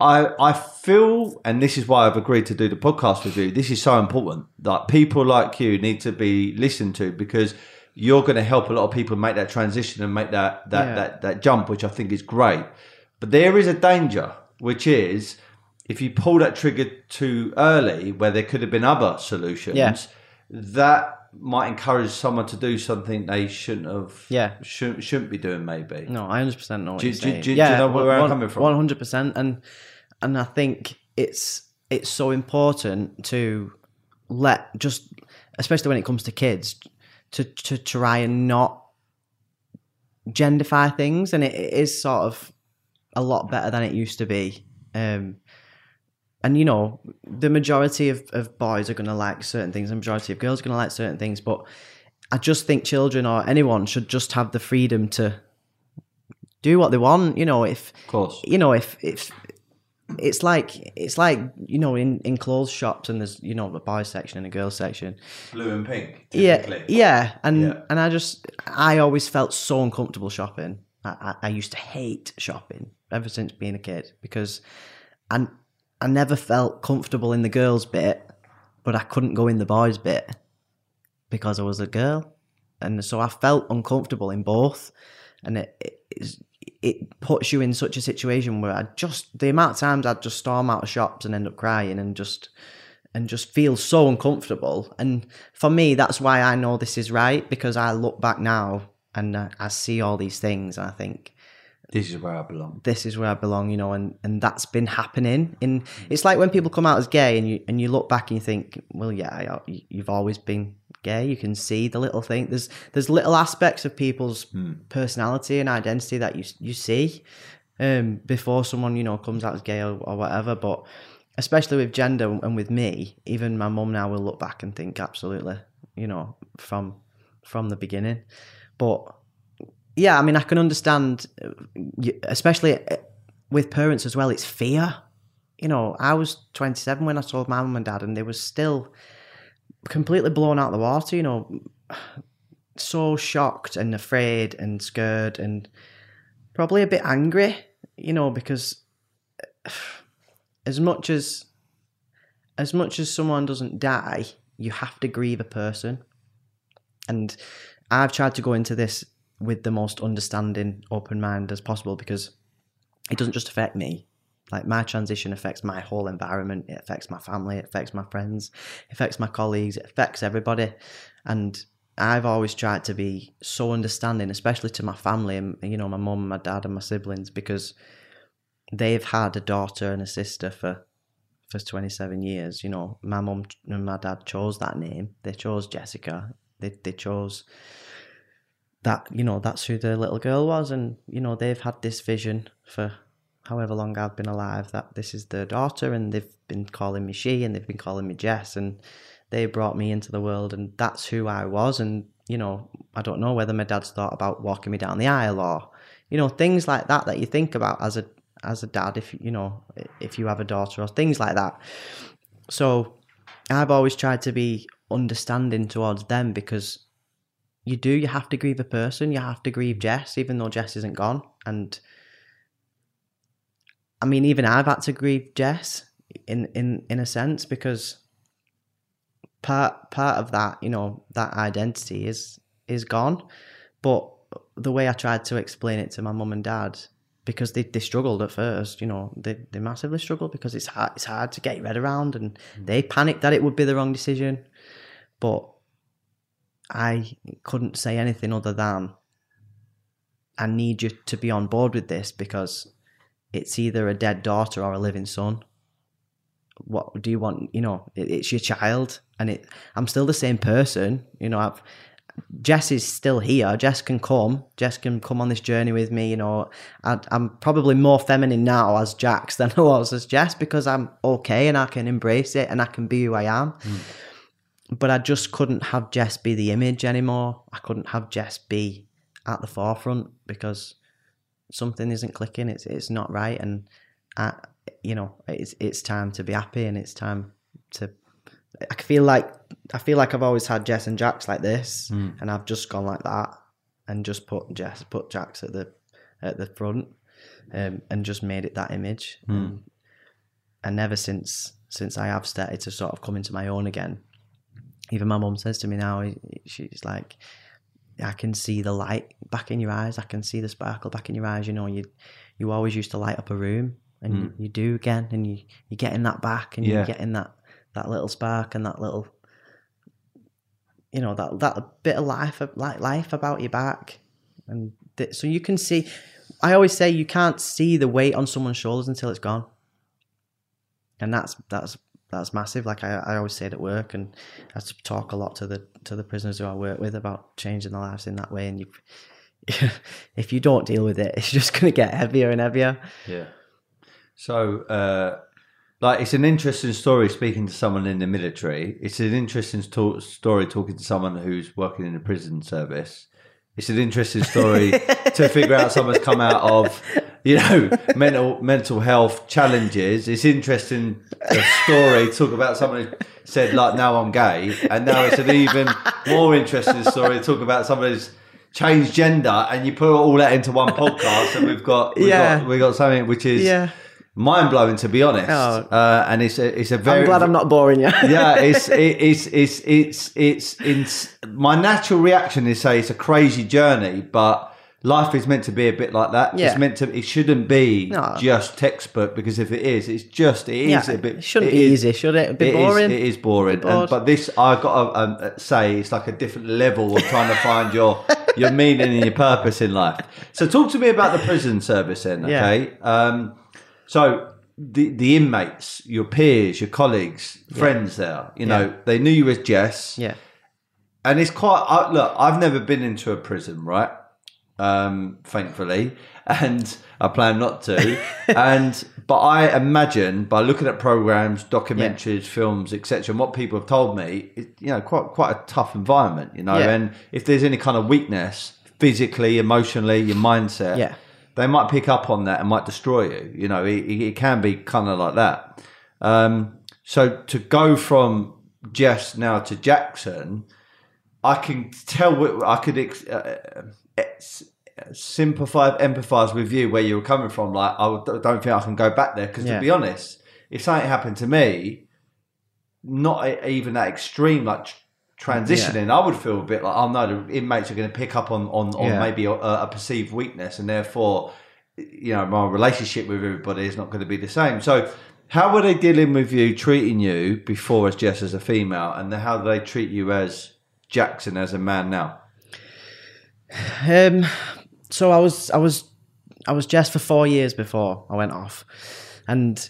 I I feel, and this is why I've agreed to do the podcast with you. This is so important. Like people like you need to be listened to because you're going to help a lot of people make that transition and make that that Yeah. that that jump, which I think is great. But there is a danger, which is if you pull that trigger too early, where there could have been other solutions, Yeah. that might encourage someone to do something they shouldn't have. Yeah. shouldn't shouldn't be doing. Maybe. No, I hundred percent know what Do- you're do- saying. do- do you yeah, know where I'm coming from? One hundred percent, and and I think it's it's so important to let just, especially when it comes to kids, to to try and not genderify things, and it, it is sort of a lot better than it used to be. Um, and you know, the majority of, of boys are going to like certain things, the majority of girls are going to like certain things, but I just think children or anyone should just have the freedom to do what they want. You know, if Of course. you know if if it's like it's like you know in in clothes shops and there's you know a boys section and a girls section. Blue and pink. Yeah, yeah, and Yeah. and I just I always felt so uncomfortable shopping. I, I, I used to hate shopping ever since being a kid because I I never felt comfortable in the girls bit, but I couldn't go in the boys bit because I was a girl, and so I felt uncomfortable in both, and it it, it puts you in such a situation where I just the amount of times I'd just storm out of shops and end up crying and just and just feel so uncomfortable. And for me, that's why I know this is right because I look back now and I see all these things and I think This is where I belong. this is where I belong, you know, and, and that's been happening. In it's like when people come out as gay and you and you look back and you think, well, yeah, I- you've always been gay. You can see the little thing. There's there's little aspects of people's personality and identity that you you see um, before someone you know comes out as gay or, or whatever. But especially with gender and with me, even my mum now will look back and think absolutely, you know, from from the beginning. But yeah, I mean, I can understand, uh, especially uh, with parents as well. It's fear. You know, I was 27 when I told my mum and dad, and they were still completely blown out of the water. You know, so shocked and afraid and scared and probably a bit angry. You know, because as much as as much as someone doesn't die, you have to grieve a person. And I've tried to go into this with the most understanding, open mind as possible because it doesn't just affect me. Like my transition affects my whole environment. It affects my family. It affects my friends. It affects my colleagues. It affects everybody. And I've always tried to be so understanding, especially to my family and you know my mum, my dad, and my siblings because they've had a daughter and a sister for for 27 years. You know, my mum and my dad chose that name. They chose Jessica. They they chose that. You know, that's who the little girl was, and you know they've had this vision for however long I've been alive that this is their daughter, and they've been calling me she, and they've been calling me Jess, and they brought me into the world, and that's who I was. And you know, I don't know whether my dad's thought about walking me down the aisle or you know things like that that you think about as a as a dad if you know if you have a daughter or things like that so i've always tried to be understanding towards them because you do you have to grieve a person you have to grieve jess even though jess isn't gone. And i mean even i've had to grieve jess in in in a sense because part part of that you know that identity is is gone. But the way i tried to explain it to my mum and dad because they, they struggled at first, you know, they, they massively struggled because it's hard, it's hard to get your head around and hmm. they panicked that it would be the wrong decision. But I couldn't say anything other than I need you to be on board with this because it's either a dead daughter or a living son. What do you want? You know, it, it's your child, and it. I'm still the same person. You know, I've Jess is still here. Jess can come. Jess can come on this journey with me. You know, I, I'm probably more feminine now as Jax than I was as Jess because I'm okay and I can embrace it and I can be who I am. Hmm. But I just couldn't have Jess be the image anymore. I couldn't have Jess be at the forefront because something isn't clicking. It's it's not right, and I, you know, it's it's time to be happy and it's time to. I feel like I feel like I've always had Jess and Jax like this, and I've just gone like that, and just put Jess, put Jax at the at the front, um, and just made it that image. And, and ever since since I have started to sort of come into my own again, even my mum says to me now, she's like, I can see the light back in your eyes. I can see the sparkle back in your eyes. You know, you you always used to light up a room, and you, you do again, and you you're getting that back, and Yeah. you're getting that that little spark and that little you know that that bit of life like life about your back, and th- so you can see. I always say you can't see the weight on someone's shoulders until it's gone, and that's that's that's massive. Like I, I always say it at work, and I talk a lot to the to the prisoners who I work with about changing their lives in that way. And you, if you don't deal with it, it's just going to get heavier and heavier. Yeah. So, uh, like, it's an interesting story speaking to someone in the military. It's an interesting sto- story talking to someone who's working in the prison service. It's an interesting story to figure out someone's come out of you know, mental mental health challenges. It's interesting the story talk about someone who said like, "Now I'm gay," and now it's an even more interesting story to talk about someone who's changed gender, and you put all that into one podcast, and we've got we've Yeah. got, we got something which is Yeah. mind blowing to be honest. Oh. Uh, and it's a, it's a very I'm glad I'm not boring you. yeah, it's it, it's it's it's it's it's my natural reaction is say it's a crazy journey, but life is meant to be a bit like that. Yeah. It's meant to. It shouldn't be No. just textbook because if it is, it's just it is yeah, a bit. it shouldn't it be is- easy, should it? A bit it is- boring. it is boring, and, but this I got to um, say it's like a different level of trying to find your your meaning and your purpose in life. So talk to me about the prison service then, Yeah. okay? Um, so the the inmates, your peers, your colleagues, friends there, you know, they knew you as Jess, yeah, and it's quite. I, look, I've never been into a prison, right? Um, thankfully, and I plan not to. and but I imagine by looking at programs, documentaries, films, etc., and what people have told me, it, you know, quite quite a tough environment, you know. Yeah. And if there's any kind of weakness, physically, emotionally, your mindset, Yeah. they might pick up on that and might destroy you. You know, it, it can be kind of like that. Um, so to go from Jess now to Jaxon, I can tell. what- I could ex- uh, sympathise, empathise with you where you were coming from. Like, I don't think I can go back there because, Yeah. to be honest, if something happened to me, not even that extreme, like tr- transitioning, I would feel a bit like, oh no, the inmates are going to pick up on on, on Yeah. maybe a, a perceived weakness, and therefore, you know, my relationship with everybody is not going to be the same. So. How were they dealing with you, treating you before as Jess as a female, and then how do they treat you as Jaxon as a man now? Um, so I was I was I was Jess for four years before I went off, and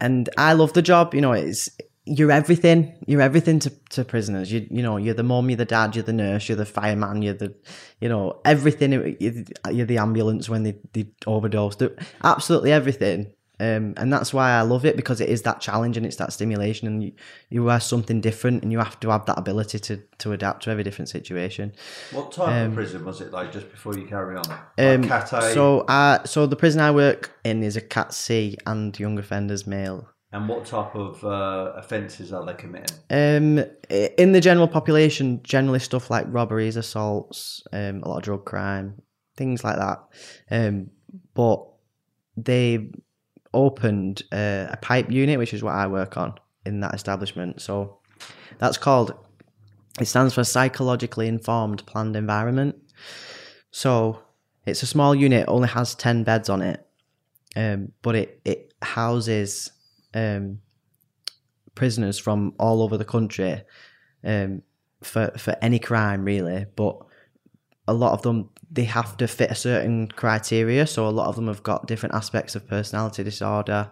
and I love the job. You know, it's you're everything. You're everything to, to prisoners. You you know, you're the mum, you're the dad, you're the nurse, you're the fireman, you're the you know everything. You're, you're the ambulance when they they overdose. Absolutely everything. Um, and that's why I love it because it is that challenge and it's that stimulation, and you, you are something different, and you have to have that ability to to adapt to every different situation. What type of prison was it like just before you carry on? Um, like Cat A? so, uh, so the prison I work in is a Cat C and young offenders male. and what type of uh, offences are they committing? Um, in the general population, generally stuff like robberies, assaults, um, a lot of drug crime, things like that. Um, but they opened uh, a PIPE unit, which is what I work on in that establishment. So that's called. It stands for psychologically informed planned environment. So it's a small unit, only has ten beds on it, um, but it it houses um, prisoners from all over the country um, for for any crime really, but a lot of them they have to fit a certain criteria. So a lot of them have got different aspects of personality disorder.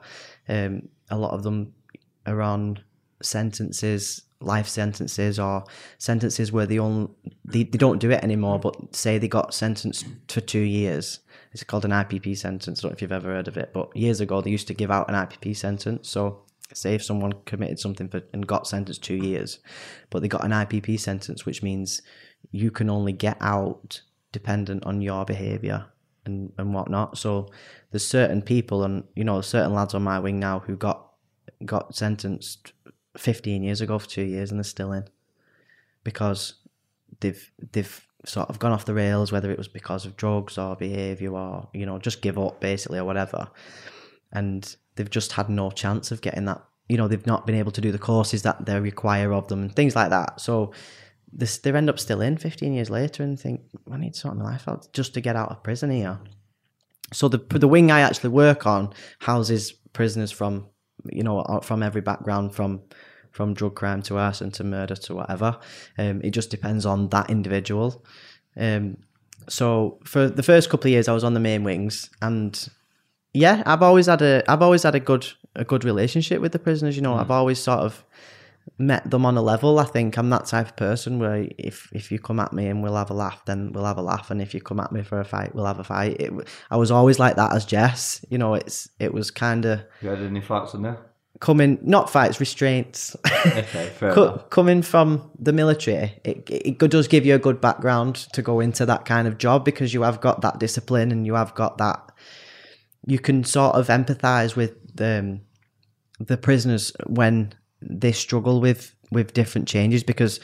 Um, a lot of them are on sentences, life sentences, or sentences where they only they, they don't do it anymore. But say they got sentenced for two years. It's called an IPP sentence. I don't know if you've ever heard of it, but years ago they used to give out an IPP sentence. So say if someone committed something for, and got sentenced two years, but they got an IPP sentence, which means you can only get out dependent on your behaviour and, and whatnot. So there's certain people and you know certain lads on my wing now who got got sentenced 15 years ago for two years and they're still in because they've they've sort of gone off the rails whether it was because of drugs or behaviour or you know just give up basically or whatever and they've just had no chance of getting that you know they've not been able to do the courses that they require of them and things like that so this they end up still in 15 years later and think I need to sort my life out just to get out of prison here so the the wing I actually work on houses prisoners from you know from every background from from drug crime to arson to murder to whatever. Um, it just depends on that individual. Um, so for the first couple of years, I was on the main wings, and yeah, I've always had a I've always had a good a good relationship with the prisoners. You know, I've always sort of met them on a level. I think I'm that type of person where if if you come at me and we'll have a laugh, then we'll have a laugh, and if you come at me for a fight, we'll have a fight. It, I was always like that as Jess. You know, it's it was kind of You had any fights on there? coming not fights restraints Okay, fair Co- enough. coming from the military it, it does give you a good background to go into that kind of job because you have got that discipline and you have got that you can sort of empathize with the the prisoners when they struggle with with different changes because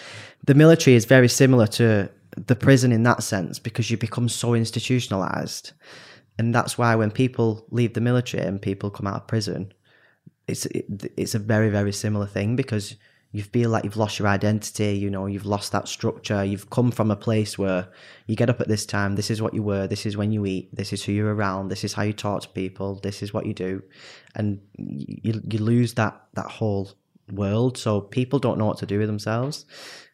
the military is very similar to the prison in that sense because you become so institutionalized. And that's why when people leave the military and people come out of prison it's it, it's a very very similar thing because you feel like you've lost your identity you know you've lost that structure you've come from a place where you get up at this time this is what you were this is when you eat this is who you're around this is how you talk to people this is what you do. And you, you lose that that whole world so people don't know what to do with themselves.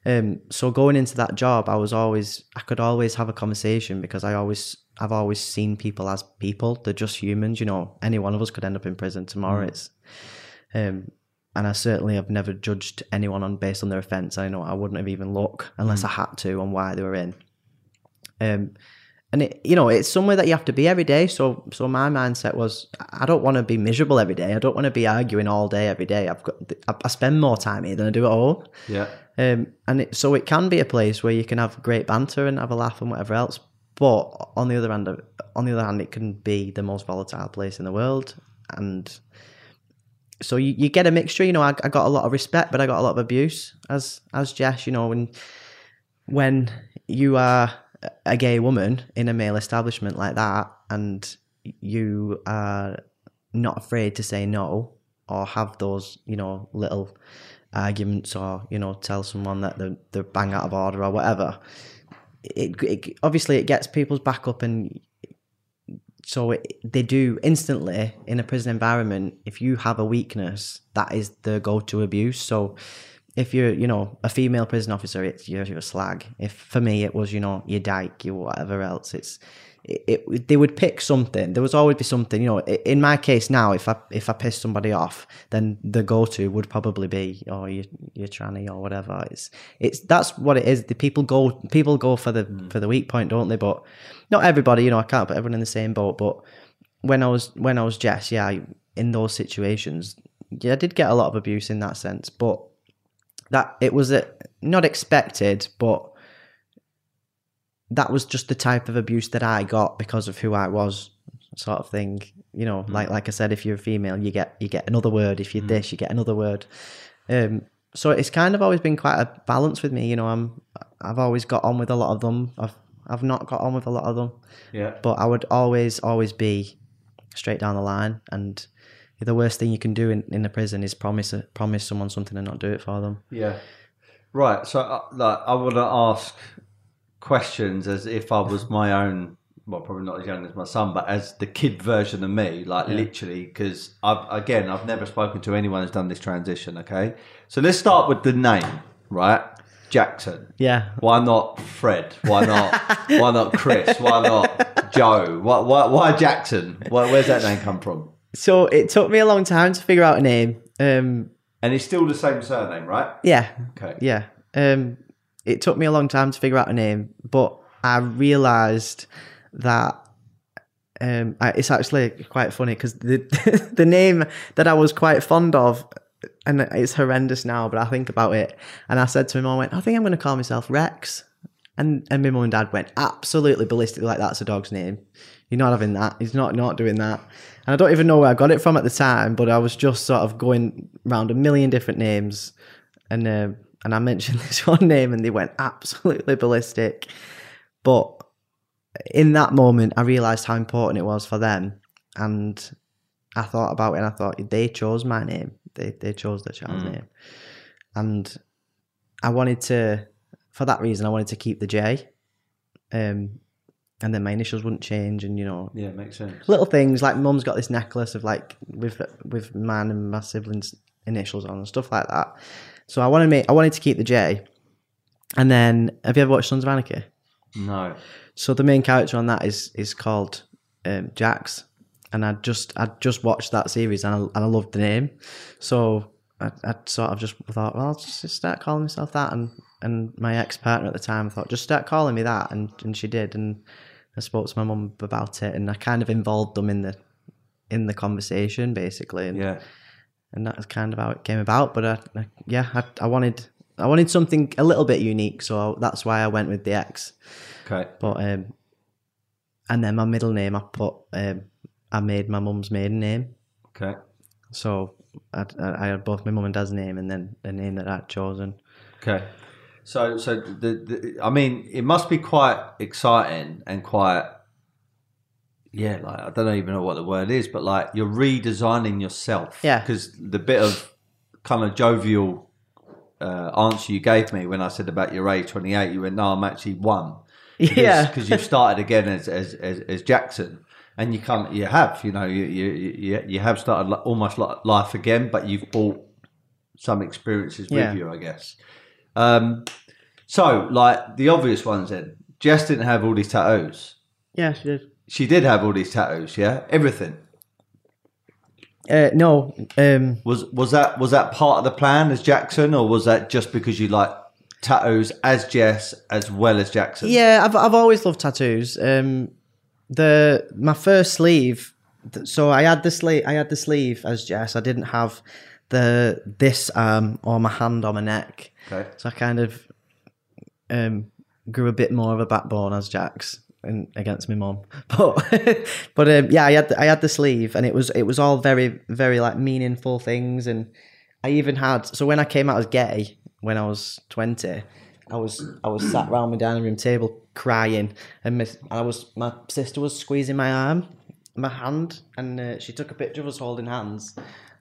Um so going into that job i was always i could always have a conversation because i always i've always seen people as people. They're just humans you know. Any one of us could end up in prison tomorrow. It's um and I certainly have never judged anyone on based on their offence. I know I wouldn't have even looked unless I had to on why they were in. Um, and it, you know, it's somewhere that you have to be every day. So, so my mindset was, I don't want to be miserable every day. I don't want to be arguing all day every day. I've got, I, spend more time here than I do at home. Yeah. Um, and it, so it can be a place where you can have great banter and have a laugh and whatever else. But on the other hand, on the other hand, it can be the most volatile place in the world. And so you, you get a mixture. You know, I, I got a lot of respect, but I got a lot of abuse as as Jess. You know, when when you are a gay woman in a male establishment like that, and you are not afraid to say no or have those, you know, little arguments or you know tell someone that they're, they're bang out of order or whatever. It, it obviously it gets people's back up and so it, they do instantly in a prison environment if you have a weakness that is the go-to abuse so if you're you know a female prison officer it's you're, you're a slag if for me it was you know your dyke you whatever else it's it, it, they would pick something. There was always be something, you know. In my case now, if I if I piss somebody off, then the go to would probably be, oh, you you're tranny or whatever. It's it's that's what it is. The people go people go for the mm. for the weak point, don't they? But not everybody, you know. I can't put everyone in the same boat. But when I was when I was Jess, yeah, I, in those situations, yeah, I did get a lot of abuse in that sense. But that it was a, not expected, but that was just the type of abuse that I got because of who I was, sort of thing. You know, like like I said, if you're a female, you get you get another word. If you're this, you get another word. Um, so it's kind of always been quite a balance with me. You know, I'm I've always got on with a lot of them. I've I've not got on with a lot of them, Yeah. but I would always always be straight down the line. And the worst thing you can do in, in a prison is promise promise someone something and not do it for them. Yeah. Right. So, uh, like, I want to ask questions as if I was my own. Well, probably not as young as my son, but as the kid version of me, like literally, because I've again, I've never spoken to anyone who's done this transition. Okay, so let's start with the name, right? Jaxon. Yeah, Why not Fred? Why not? why not Chris? Why not Joe? Why? Why, why Jaxon? Why, where's that name come from? So it took me a long time to figure out a name. Um, And it's still the same surname, right? yeah, Okay. yeah. Um, it took me a long time to figure out a name, but I realised that um, I, it's actually quite funny because the the name that I was quite fond of, and it's horrendous now, but I think about it, and I said to my mum, I went, I think I'm going to call myself Rex. And and my mum and dad went absolutely ballistic, like that's a dog's name. You're not having that. He's not not doing that. And I don't even know where I got it from at the time, but I was just sort of going around a million different names, and um and I mentioned this one name, and they went absolutely ballistic. But in that moment, I realised how important it was for them, and I thought about it, and I thought they chose my name. They they chose the child's name, and I wanted to, for that reason, I wanted to keep the J, um, and then my initials wouldn't change, and you know, Yeah, makes sense. little things like mum's got this necklace of like with with man and my siblings initials on and stuff like that. So I wanted me I wanted to keep the J. And then have you ever watched Sons of Anarchy? No. So the main character on that is is called um, Jax, and I just I just watched that series and I, and I loved the name, so I, I sort of just thought, well, I'll just start calling myself that, and and my ex partner at the time thought, just start calling me that, and and she did, and I spoke to my mum about it, and I kind of involved them in the in the conversation basically, and Yeah. and that's kind of how it came about. But I, I, yeah, I, I wanted I wanted something a little bit unique, so that's why I went with the X. Okay. But um, and then my middle name I put um, I made my mum's maiden name, Okay. so I, I I had both my mum and dad's name, and then the name that I'd chosen. Okay. So, so the, the I mean, it must be quite exciting and quite, yeah, like I don't even know what the word is, but like you're redesigning yourself. Yeah. Because the bit of kind of jovial uh, answer you gave me when I said about your age, 28, you went, no, I'm actually one. Yeah. Because you've started again as, as, as, as Jaxon. And you can't, you have, you know, you, you, you, you have started almost like life again, but you've brought some experiences with Yeah. you, I guess. Um, so, like the obvious ones then, Jess didn't have all these tattoos. Yeah, she did. She did have all these tattoos, yeah? Everything. Uh, no, um, Was was that was that part of the plan as Jaxon, or was that just because you like tattoos as Jess as well as Jaxon? Yeah, I've I've always loved tattoos. Um, the my first sleeve. So I had the sleeve. I had the sleeve as Jess. I didn't have the this arm or my hand on my neck. Okay. So I kind of um, grew a bit more of a backbone as Jax and against my mom. But but um, yeah, I had the, I had the sleeve, and it was it was all very very like meaningful things, and I even had so when I came out as gay when I was twenty. I was I was sat round my dining room table crying, and my, I was my sister was squeezing my arm, my hand, and uh, she took a picture of us holding hands,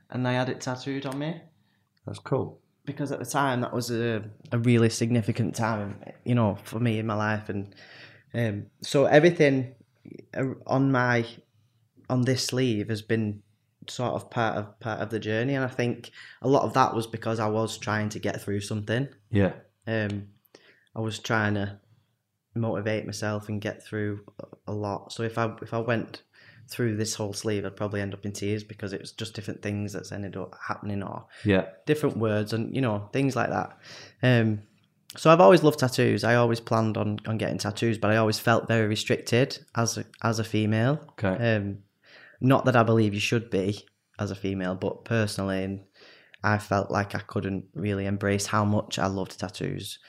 and I had it tattooed on me That's cool. Because at the time that was a, a really significant time, you know, for me in my life, and um, so everything uh, on my on this sleeve has been sort of part of part of the journey, and I think a lot of that was because I was trying to get through something. Yeah. Um, I was trying to motivate myself and get through a- a lot. So if I if I went through this whole sleeve, I'd probably end up in tears because it was just different things that's ended up happening or Yeah. different words and you know things like that. Um, so I've always loved tattoos. I always planned on, on getting tattoos, but I always felt very restricted as a, as a female. Okay. Um, not that I believe you should be as a female, but personally, I felt like I couldn't really embrace how much I loved tattoos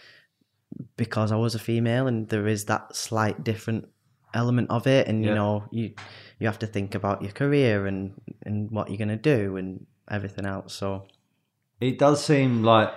because I was a female, and there is that slight different element of it, and Yeah. you know you you have to think about your career and and what you're gonna do and everything else. So It does seem like,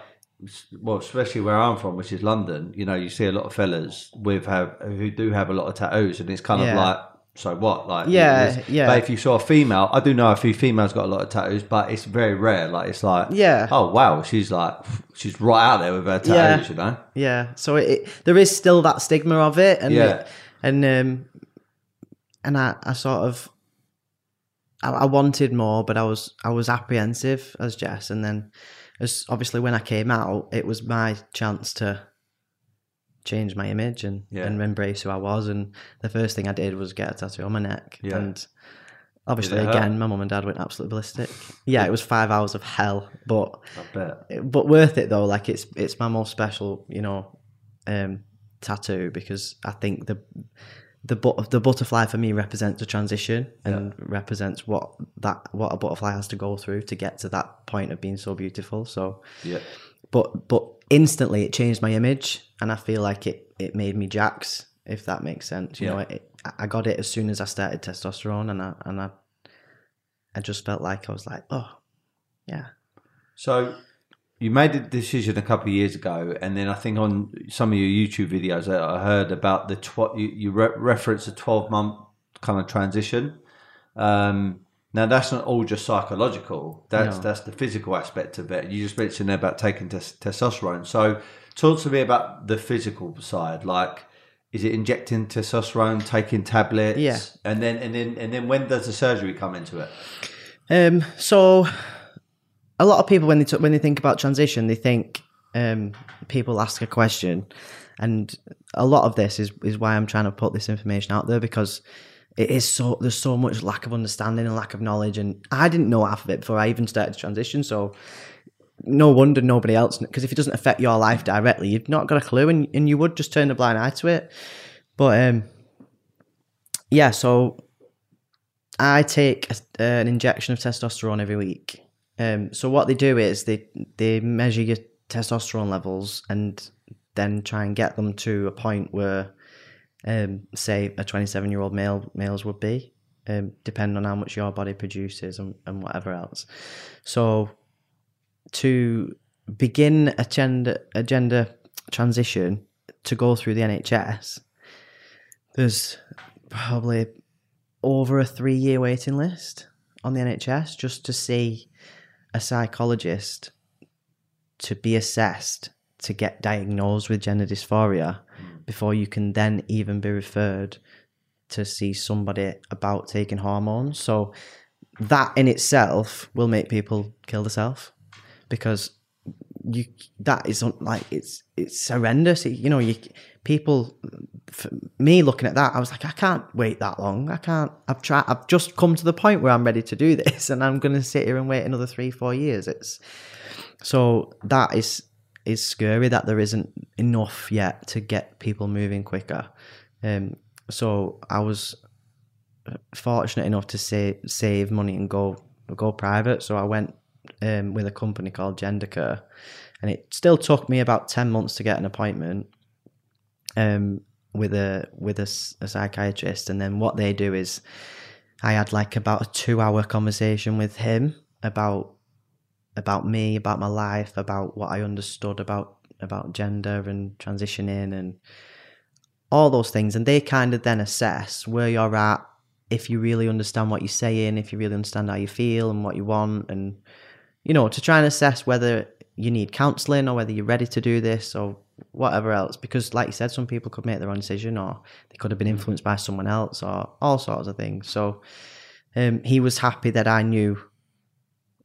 well, especially where I'm from, which is London. You know, you see a lot of fellas with have who do have a lot of tattoos, and it's kind of like, so what? Like, Yeah, yeah. But if you saw a female, I do know a few females got a lot of tattoos, but it's very rare. Like, it's like, Yeah. oh wow, she's like, she's right out there with her tattoos. Yeah. You know, Yeah, so it, it there is still that stigma of it, and Yeah. it- and um, and I, I sort of I, I wanted more, but I was I was apprehensive as Jess, and then as obviously when I came out, it was my chance to change my image and Yeah. and embrace who I was, and the first thing I did was get a tattoo on my neck, Yeah. and obviously it hurt? again, my mum and dad went absolutely ballistic. Yeah, it was five hours of hell, but but worth it though. Like it's it's my most special, you know, um, tattoo because I think the the but the butterfly for me represents a transition and represents what that what a butterfly has to go through to get to that point of being so beautiful. So, Yeah, but but instantly it changed my image, and I feel like it it made me Jax, if that makes sense. You know, it, I got it as soon as I started testosterone, and I and I I just felt like I was like, oh, yeah, So you made the decision a couple of years ago, and then I think on some of your YouTube videos, I I heard about the tw- you, you re- reference a twelve month kind of transition. Um, now that's not all just psychological; that's No. that's the physical aspect of it. You just mentioned about taking tes- testosterone. So talk to me about the physical side, like. Is it injecting testosterone, taking tablets? Yeah. And then and then and then when does the surgery come into it? Um, so a lot of people when they when they think about transition, they think um, people ask a question, and a lot of this is is why I'm trying to put this information out there because it is so there's so much lack of understanding and lack of knowledge, and I didn't know half of it before I even started transition. So no wonder nobody else because if it doesn't affect your life directly, you've not got a clue, and and you would just turn a blind eye to it. But um, yeah, so I take a, an injection of testosterone every week. Um, so what they do is they they measure your testosterone levels and then try and get them to a point where, um, say, a 27 year old male males would be, um, depending on how much your body produces and, and whatever else. So to begin a gender a gender transition to go through the NHS, there's probably over a three year waiting list on the NHS just to see a psychologist to be assessed to get diagnosed with gender dysphoria mm. before you can then even be referred to see somebody about taking hormones. So that in itself will make people kill themselves because you that is like it's it's horrendous. You know, you people me looking at that, I was like, I can't wait that long. I can't. I've tried. I've just come to the point where I'm ready to do this, and I'm going to sit here and wait another three, four years. It's so that is is scary that there isn't enough yet to get people moving quicker. Um, so I was fortunate enough to save save money and go go private. So I went um, with a company called Gendercare, and it still took me about ten months to get an appointment um, with a with a, a psychiatrist. And then what they do is, I had like about a two hour conversation with him about about me, about my life, about what I understood about about gender and transitioning and all those things. And they kind of then assess where you're at, if you really understand what you're saying, if you really understand how you feel and what you want, and you know, to try and assess whether you need counselling or whether you're ready to do this or whatever else. Because, like you said, some people could make their own decision or they could have been influenced by someone else or all sorts of things. So um, he was happy that I knew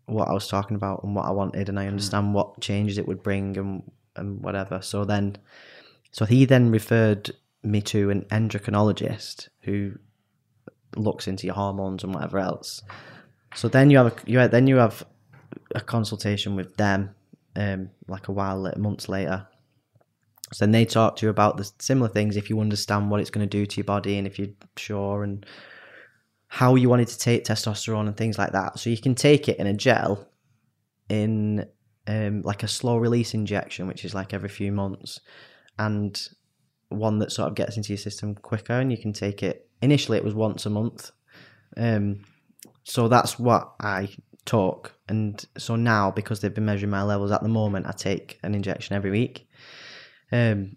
what I was talking about and what I wanted, and I hmm. understand mm. what changes it would bring and and whatever. So then, so he then referred me to an endocrinologist who looks into your hormones and whatever else. So then you have a, you then you have a consultation with them, um, like a while months later. So then they talk to you about the similar things if you understand what it's going to do to your body and if you're sure and how you wanted to take testosterone and things like that. So you can take it in a gel in um, like a slow release injection, which is like every few months, and one that sort of gets into your system quicker. And you can take it initially, it was once a month. Um, so that's what I took. And so now, because they've been measuring my levels at the moment, I take an injection every week. Um,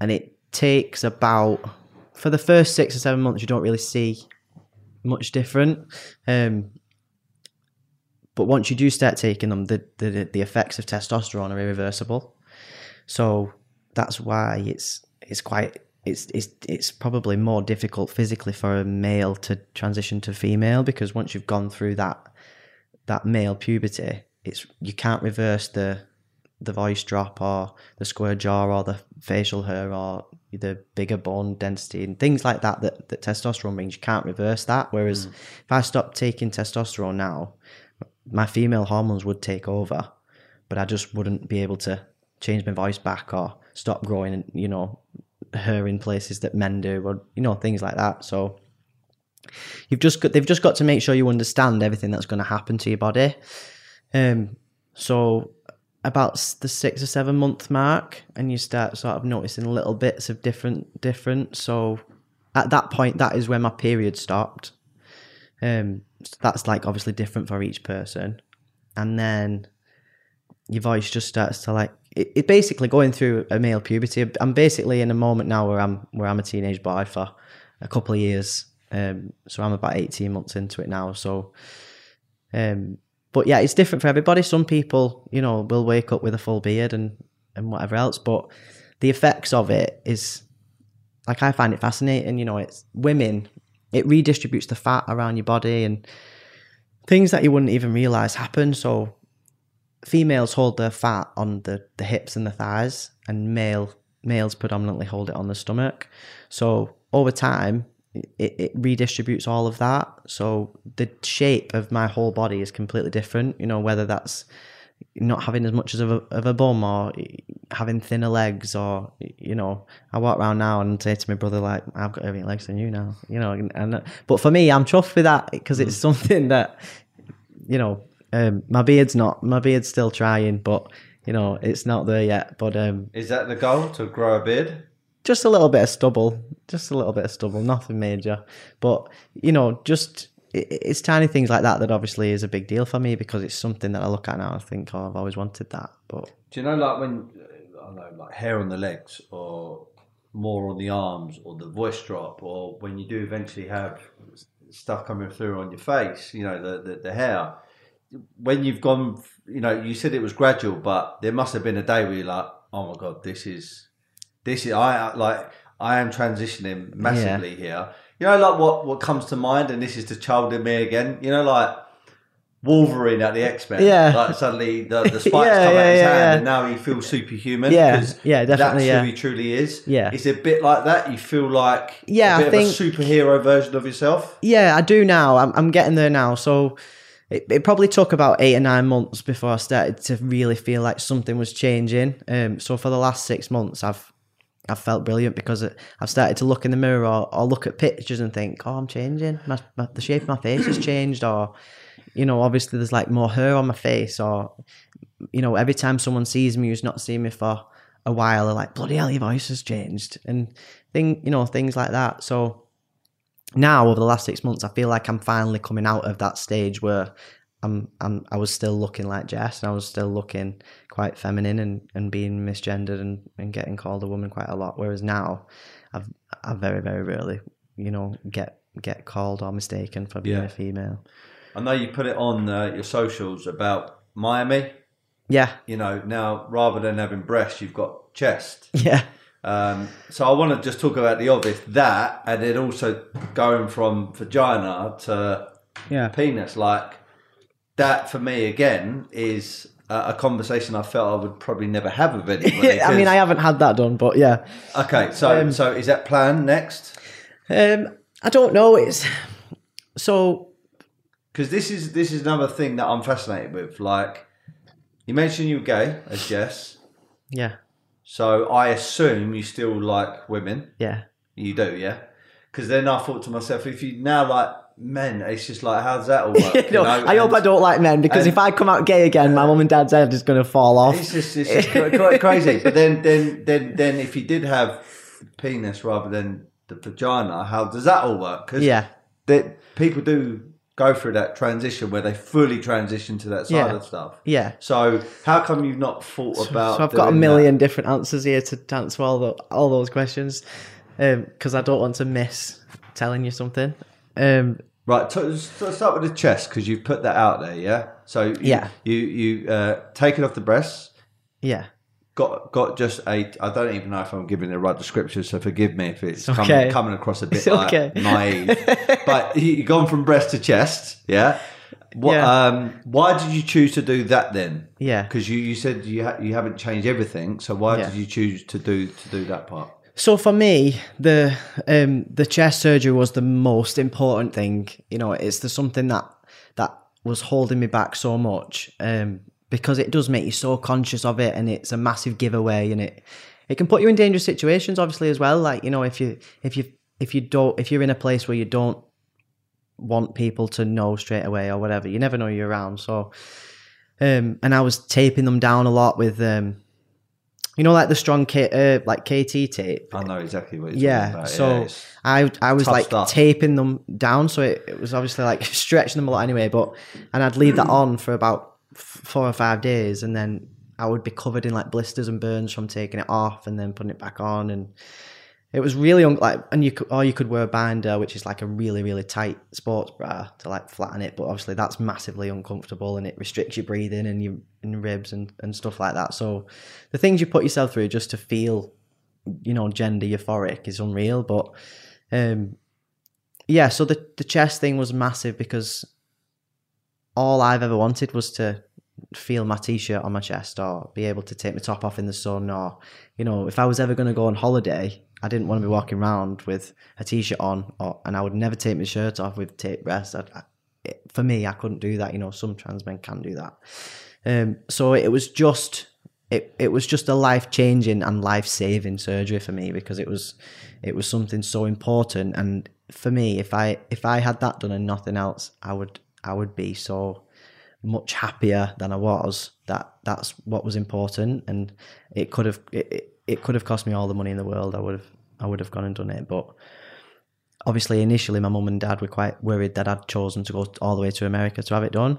and it takes about, for the first six or seven months, you don't really see much different. Um, but once you do start taking them, the, the the effects of testosterone are irreversible. So that's why it's it's quite it's it's it's probably more difficult physically for a male to transition to female because once you've gone through that that male puberty, it's you can't reverse the the voice drop or the square jaw or the facial hair or the bigger bone density and things like that that, that testosterone brings. You can't reverse that. Whereas mm. if I stop taking testosterone now, my female hormones would take over, but I just wouldn't be able to change my voice back or stop growing, you know, hair in places that men do or, you know, things like that. So you've just got, they've just got to make sure you understand everything that's going to happen to your body. Um, so about the six or seven month mark and you start sort of noticing little bits of different different. So at that point that is when my period stopped. Um so that's like obviously different for each person. And then your voice just starts to like it, it basically going through a male puberty. I'm basically in a moment now where i'm where i'm a teenage boy for a couple of years um so i'm about 18 months into it now so um but yeah, it's different for everybody. Some people, you know, will wake up with a full beard and and whatever else, but the effects of it is like I find it fascinating. You know, it's women. It redistributes the fat around your body and things that you wouldn't even realize happen. So females hold their fat on the, the hips and the thighs, and male males predominantly hold it on the stomach. So over time, it, it redistributes all of that. So the shape of my whole body is completely different. You know, whether that's not having as much as of a, of a bum or having thinner legs or you know I walk around now and say to my brother like I've got heavier legs than you now you know and, and but for me I'm chuffed with that because it's something that you know um, my beard's not my beard's still trying but you know it's not there yet but um, Is that the goal to grow a beard? Just a little bit of stubble, just a little bit of stubble, nothing major. But you know, just it, it's tiny things like that that obviously is a big deal for me because it's something that I look at now and think, oh, I've always wanted that. But Do you know, like when I know, like hair on the legs, or more on the arms, or the voice drop, or when you do eventually have stuff coming through on your face, you know, the the, the hair. When you've gone, you know, you said it was gradual, but there must have been a day where you're like, oh my god, this is, this is, I like, I am transitioning massively here. You know, like what what comes to mind, and this is the child in me again. You know, like. Wolverine at the X Men, Yeah. Like suddenly the, the spikes Yeah, come yeah, out his yeah, hand, yeah. and now he feels superhuman. Yeah, yeah, definitely, That's yeah. who he truly is. Yeah. it's a bit like that. You feel like Yeah, a bit I of a superhero version of yourself. yeah, I do now. I'm I'm getting there now. So it, it probably took about eight or nine months before I started to really feel like something was changing. Um, so for the last six months, I've I've felt brilliant because it, I've started to look in the mirror or, or look at pictures and think, oh, I'm changing. My, my, the shape of my face has changed, or you know, obviously there's like more hair on my face, or you know, every time someone sees me who's not seen me for a while, they're like, bloody hell, your voice has changed, and thing, you know, things like that. So now over the last six months, I feel like I'm finally coming out of that stage where I'm, I'm I was still looking like Jess, and I was still looking quite feminine and, and being misgendered and, and getting called a woman quite a lot. Whereas now, I've I very very rarely, you know, get get called or mistaken for being Yeah. a female. I know you put it on uh, your socials about Miami. Yeah, You know, now rather than having breasts, you've got chest. yeah, Um, so I want to just talk about the obvious that, and then also going from vagina to yeah, penis. Like that for me again is a, a conversation I felt I would probably never have with anybody. I mean, I haven't had that done, but yeah. okay. So so is that plan next? Um, I don't know. It's so because this is this is another thing that I'm fascinated with. Like you mentioned, you're gay as Jess, yeah, so I assume you still like women. yeah. You do, yeah. Because then I thought to myself, if you now like men, it's just like, how does that all work? you know? I hope I don't like men because and- if I come out gay again, my mum and dad's head is going to fall off. It's just it's just cra- crazy. But then then then then if you did have penis rather than the vagina, how does that all work? Because Yeah, that people do go through that transition where they fully transition to that side Yeah. of stuff. yeah. So how come you've not thought about? So I've got a million different answers here to answer all the all those questions because I don't want to miss telling you something. Um, that? Right. So start with the chest because you've put that out there. Yeah. So you, Yeah. you you uh, take it off the breasts. yeah, Got got just a. I don't even know if I'm giving the right description, so forgive me if it's, It's coming, okay. coming across a bit It's like okay. naive. but you- you've gone from breast to chest, yeah. What? Yeah. Um, why did you choose to do that then? yeah. Because you, you said you ha- you haven't changed everything, so why Yeah. did you choose to do to do that part? So for me, the um, the chest surgery was the most important thing. You know, it's the something that that was holding me back so much um, because it does make you so conscious of it, and it's a massive giveaway, and it it can put you in dangerous situations, obviously as well. Like you know, if you if you if you don't if you're in a place where you don't want people to know straight away or whatever, you never know you're around. So, um, and I was taping them down a lot with um, you know, like the strong K, uh, like KT tape. I know exactly what you're Yeah, talking about. so it's- I I was like stuff. taping them down, so it, it was obviously like stretching them a lot anyway. But and I'd leave that on for about f- four or five days, and then I would be covered in like blisters and burns from taking it off and then putting it back on, and it was really un- like and you could or you could wear a binder, which is like a really really tight sports bra to like flatten it, but obviously that's massively uncomfortable and it restricts your breathing and your and ribs and and stuff like that. So the things you put yourself through just to feel you know gender euphoric is unreal but um yeah so the the chest thing was massive because all i've ever wanted was to feel my t-shirt on my chest or be able to take my top off in the sun or you know if i was ever going to go on holiday i didn't want to be walking around with a t-shirt on or, and i would never take my shirt off with tape breasts I, I, it, for me i couldn't do that you know some trans men can do that um, so it was just it, it was just a life changing and life saving surgery for me because it was it was something so important and for me if i if i had that done and nothing else i would i would be so much happier than I was. That that's what was important, and it could have it, it could have cost me all the money in the world. I would have I would have gone and done it, but obviously initially my mum and dad were quite worried that I'd chosen to go all the way to America to have it done,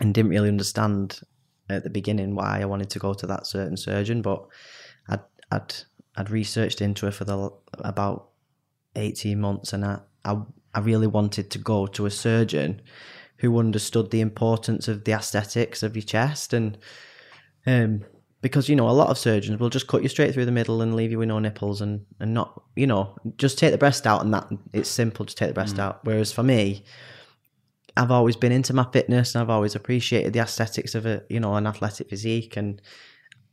and didn't really understand at the beginning why I wanted to go to that certain surgeon. But I'd I'd I'd researched into it for the about eighteen months, and I I, I really wanted to go to a surgeon who understood the importance of the aesthetics of your chest and um, because you know a lot of surgeons will just cut you straight through the middle and leave you with no nipples and and not you know just take the breast out and that it's simple to take the breast mm. out. Whereas for me I've always been into my fitness and I've always appreciated the aesthetics of a you know an athletic physique and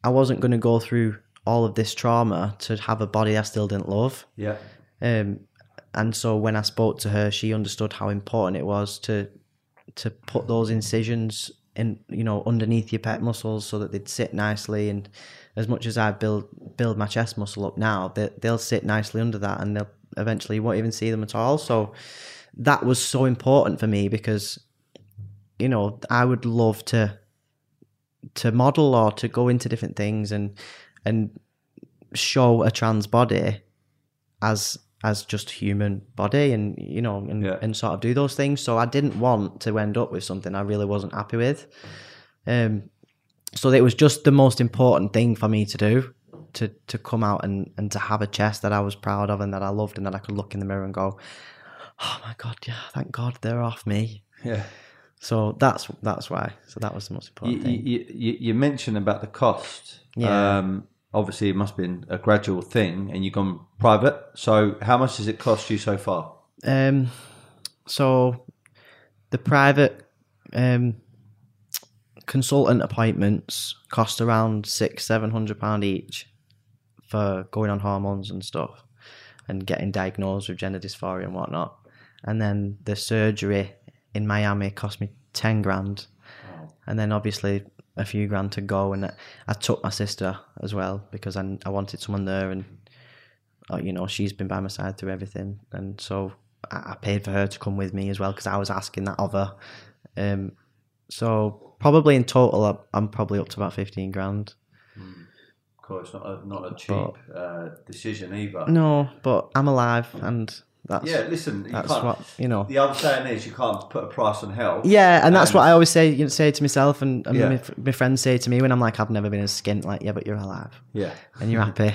I wasn't going to go through all of this trauma to have a body I still didn't love. Yeah. Um and so when I spoke to her she understood how important it was to to put those incisions in, you know, underneath your pec muscles so that they'd sit nicely. And as much as I build build my chest muscle up now, they, they'll sit nicely under that, and they'll eventually you won't even see them at all. So that was so important for me because, you know, I would love to to model or to go into different things and and show a trans body as as just human body and you know and, yeah. and sort of do those things. So i didn't want to end up with something i really wasn't happy with. Um so it was just the most important thing for me to do to to come out and and to have a chest that i was proud of and that i loved and that i could look in the mirror and go oh my god yeah thank god they're off me. Yeah. So that's that's why. So that was the most important you, thing. you, you, you mentioned about the cost. Yeah. Um obviously it must have been a gradual thing and you've gone private. So how much does it cost you so far? Um, so the private um, consultant appointments cost around six, seven hundred pound each for going on hormones and stuff and getting diagnosed with gender dysphoria and whatnot. And then the surgery in Miami cost me ten grand. And then obviously a few grand to go, and I took my sister as well because I, I wanted someone there, and uh, you know she's been by my side through everything, and so I, I paid for her to come with me as well because I was asking that of her. Um, so probably in total, I'm probably up to about fifteen grand. Mm. Of course, not a, not a cheap but, uh, decision either. No, but I'm alive and that's, yeah, listen, you that's what you know. The other saying is you can't put a price on health. Yeah, and that's and, what I always say. You know, say to myself, and, and yeah. my, my, friends say to me when I'm like, I've never been as skint. Like, yeah, but you're alive. Yeah, and you're happy.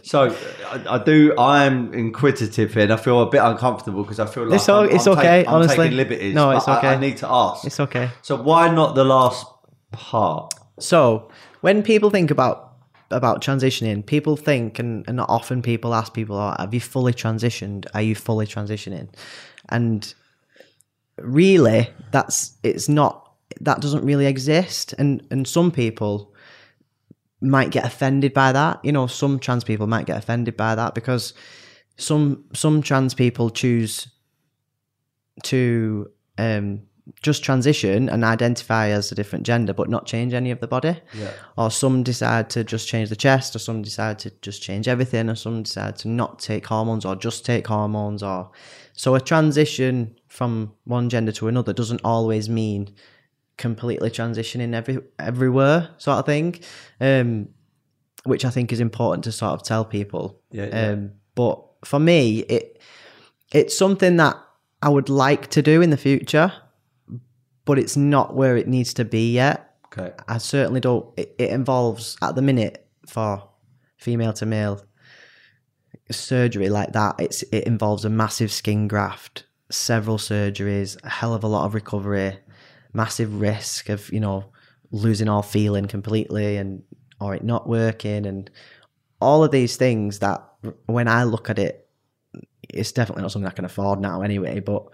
so I, I, do. I'm inquisitive here, and I feel a bit uncomfortable because I feel like it's, I'm, it's I'm okay. Take, honestly, liberties. No, it's okay. I, I need to ask. It's okay. So why not the last part? So when people think about about transitioning, people think, and, and often people ask people, oh, have you fully transitioned? Are you fully transitioning? And really, that's it's not that doesn't really exist. And and some people might get offended by that. You know, some trans people might get offended by that because some some trans people choose to um just transition and identify as a different gender but not change any of the body. Yeah. Or some decide to just change the chest, or some decide to just change everything, or some decide to not take hormones or just take hormones or so a transition from one gender to another doesn't always mean completely transitioning every everywhere sort of thing. Um which I think is important to sort of tell people. Yeah, yeah. Um but for me it it's something that I would like to do in the future but it's not where it needs to be yet. Okay. I certainly don't. It, it involves at the minute for female to male surgery like that. It's it involves a massive skin graft, several surgeries, a hell of a lot of recovery, massive risk of you know losing all feeling completely and or it not working and all of these things that when I look at it, it's definitely not something I can afford now anyway. But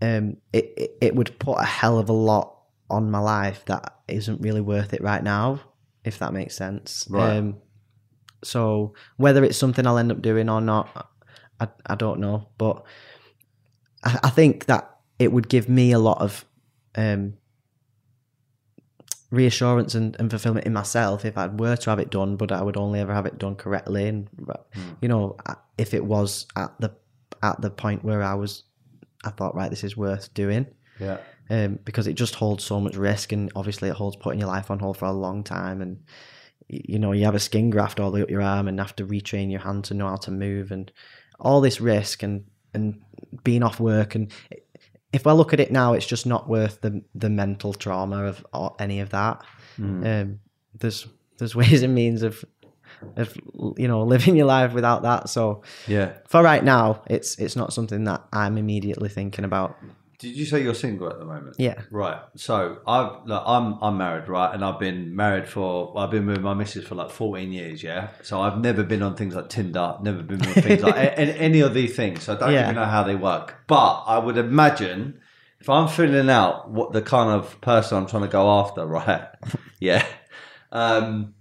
um, it, it, it would put a hell of a lot on my life that isn't really worth it right now, if that makes sense. Right. Um, so whether it's something I'll end up doing or not, I, I don't know. But I, I think that it would give me a lot of um, reassurance and, and fulfillment in myself if I were to have it done, but I would only ever have it done correctly. And you know, if it was at the at the point where I was, I thought, right, this is worth doing. Yeah. Um, because it just holds so much risk, and obviously it holds putting your life on hold for a long time, and you know you have a skin graft all the way up your arm, and have to retrain your hand to know how to move, and all this risk, and and being off work, and if I look at it now, it's just not worth the the mental trauma of or any of that. Um, there's there's ways and means of of you know living your life without that. So Yeah. for right now, it's it's not something that I'm immediately thinking about. Did you say you're single at the moment? Yeah. Right. So I've look, I'm I'm married, right, and I've been married for I've been with my missus for like 14 years, yeah. So I've never been on things like Tinder, never been on things like a- a- any of these things. So I don't Yeah. even know how they work. But I would imagine if I'm filling out what the kind of person I'm trying to go after, right? Yeah. Um,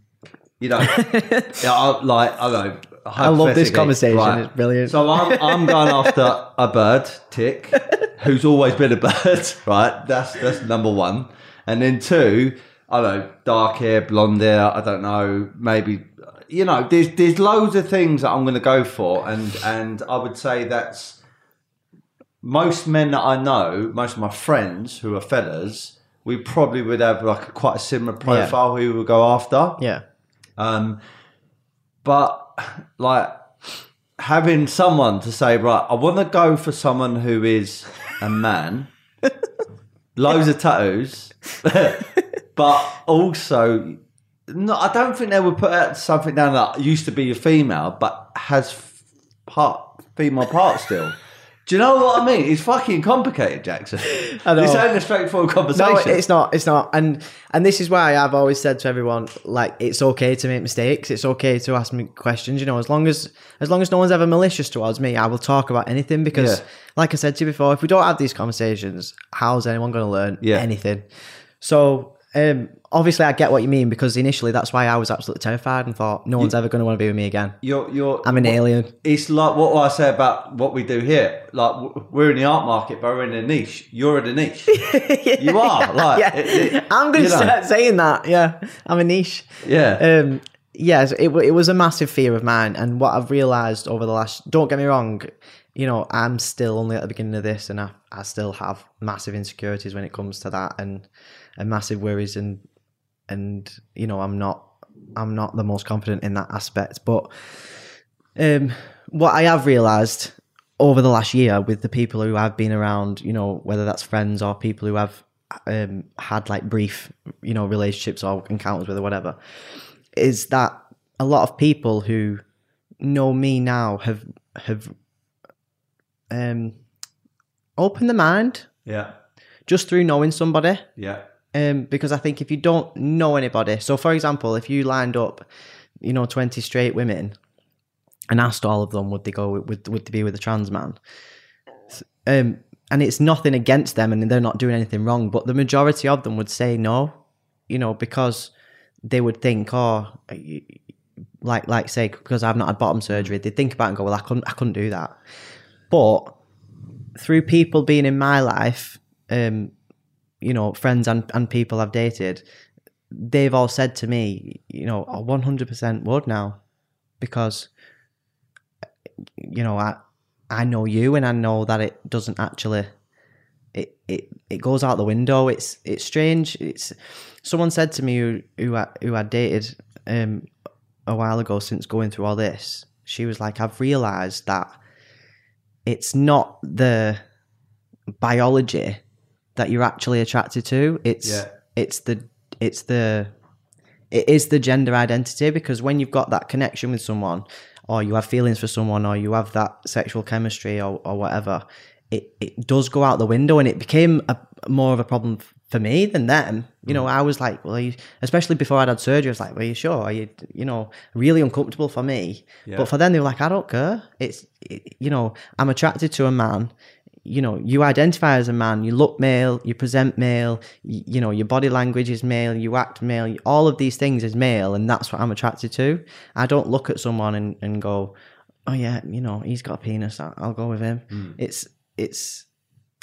you know, yeah, I, like I don't know. I love this conversation. right. It's brilliant. So I'm, I'm going after a bird, tick, who's always been a bird, right? That's that's number one. And then two, I don't know, dark hair, blonde hair, I don't know, maybe you know, there's there's loads of things that I'm gonna go for and and I would say that's most men that I know, most of my friends who are fellas, we probably would have like a, quite a similar profile who we would go after. yeah. Um, but like having someone to say, right, I want to go for someone who is a man, loads of tattoos, but also, no, I don't think they would put out something down that used to be a female, but has part female part still. Do you know what I mean? It's fucking complicated, Jaxon. I know. This ain't a straightforward conversation. No, it's not. It's not. And and this is why I've always said to everyone, like, it's okay to make mistakes. It's okay to ask me questions. You know, as long as as long as no one's ever malicious towards me, I will talk about anything because, Yeah. like I said to you before, if we don't have these conversations, how's anyone going to learn Yeah. anything? So. Um, obviously, I get what you mean because initially that's why I was absolutely terrified and thought no one's ever going to want to be with me again. you're, you're, I'm an alien. it's like what I say about what we do here. Like we're in the art market, but we're in a niche. You're in a niche. You are like yeah. it- it- I'm going you to know. start saying that. Yeah, I'm a niche. Yeah, um yes it, it was a massive fear of mine and what i've realized over the last don't get me wrong you know i'm still only at the beginning of this and i, I still have massive insecurities when it comes to that and and massive worries and and you know i'm not i'm not the most confident in that aspect. But um what i have realized over the last year with the people who i've been around you know whether that's friends or people who have um had like brief you know relationships or encounters with or whatever is that a lot of people who know me now have have um opened the mind yeah, just through knowing somebody. Yeah, um because i think if you don't know anybody so for example if you lined up you know 20 straight women and asked all of them would they go would, would they be with a trans man? Um and it's nothing against them and they're not doing anything wrong but the majority of them would say no you know because they would think oh like like say because I've not had bottom surgery they'd think about it and go well I couldn't I couldn't do that. But through people being in my life um you know friends and, and people I've dated they've all said to me you know I 100% would now because you know I I know you and I know that it doesn't actually it it, it goes out the window. It's it's strange. It's someone said to me who who I, who I dated um a while ago since going through all this she was like I've realized that it's not the biology that you're actually attracted to it's Yeah. it's the it's the it is the gender identity because when you've got that connection with someone or you have feelings for someone or you have that sexual chemistry or, or whatever it, it does go out the window and it became a more of a problem for me than them. You know mm. i was like well are you, especially before i'd had surgery i was like well are you sure? Are you you know really uncomfortable for me? Yeah. but for them they were like i don't care. It's it, you know i'm attracted to a man you know, you identify as a man, you look male, you present male, you, you know, your body language is male, you act male, all of these things is male, and that's what I'm attracted to. I don't look at someone and, and go, oh yeah, you know, he's got a penis, I'll, go with him. Hmm. It's, it's,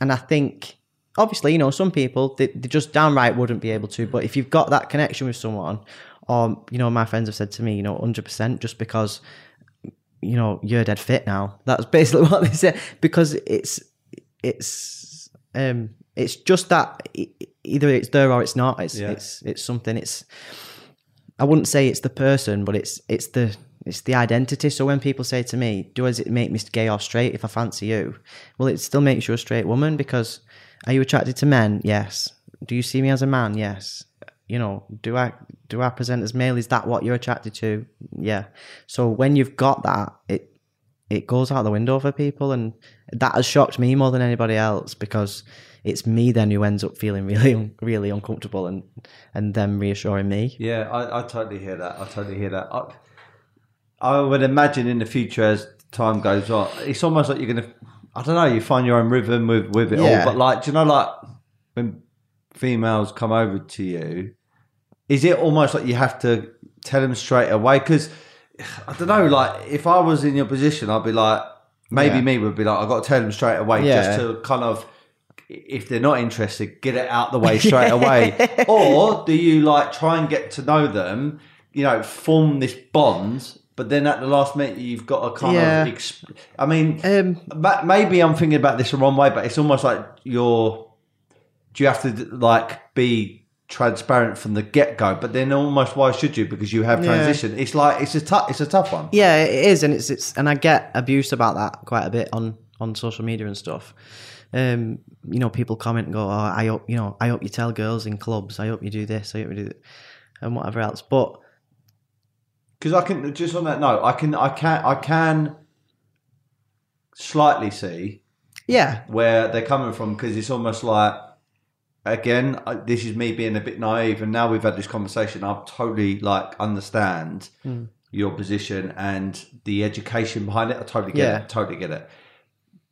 and I think, obviously, you know, some people, they, they just downright wouldn't be able to, but if you've got that connection with someone, or, you know, my friends have said to me, you know, 100% just because, you know, you're dead fit now. That's basically what they said because it's, it's um it's just that either it's there or it's not. It's Yeah. it's it's something. It's i wouldn't say it's the person but it's it's the it's the identity. So when people say to me does it make me gay or straight if i fancy you? Well it still makes you a straight woman because are you attracted to men? Yes. Do you see me as a man? Yes. You know do i do i present as male? Is that what you're attracted to? Yeah. So when you've got that it it goes out the window for people and that has shocked me more than anybody else because it's me then who ends up feeling really really uncomfortable and and them reassuring me Yeah, I, I totally hear that. I totally hear that. I, I would imagine in the future as time goes on, it's almost like you're going to, I don't know, you find your own rhythm with, with it Yeah. all. But like, do you know, like when females come over to you, is it almost like you have to tell them straight away? Because I don't know, like if I was in your position, I'd be like, maybe Yeah. me would be like, I've got to tell them straight away Yeah. just to kind of, if they're not interested, get it out the way straight away. Or do you like try and get to know them, you know, form this bond, but then at the last minute you've got to kind Yeah. of, exp- I mean, um maybe I'm thinking about this the wrong way, but it's almost like you're. Do you have to like be transparent from the get go? But then almost why should you? Because you have Yeah. transition. It's like it's a tough. It's a tough one. yeah it is and it's it's and i get abuse about that quite a bit on on social media and stuff um you know people comment and go oh i hope you know i hope you tell girls in clubs i hope you do this i hope you do that and whatever else but Because I can just on that note, I can I can I can slightly see yeah where they're coming from because it's almost like again I- this is me being a bit naive and now we've had this conversation i totally like understand Hmm. your position and the education behind it i totally get Yeah. it totally get it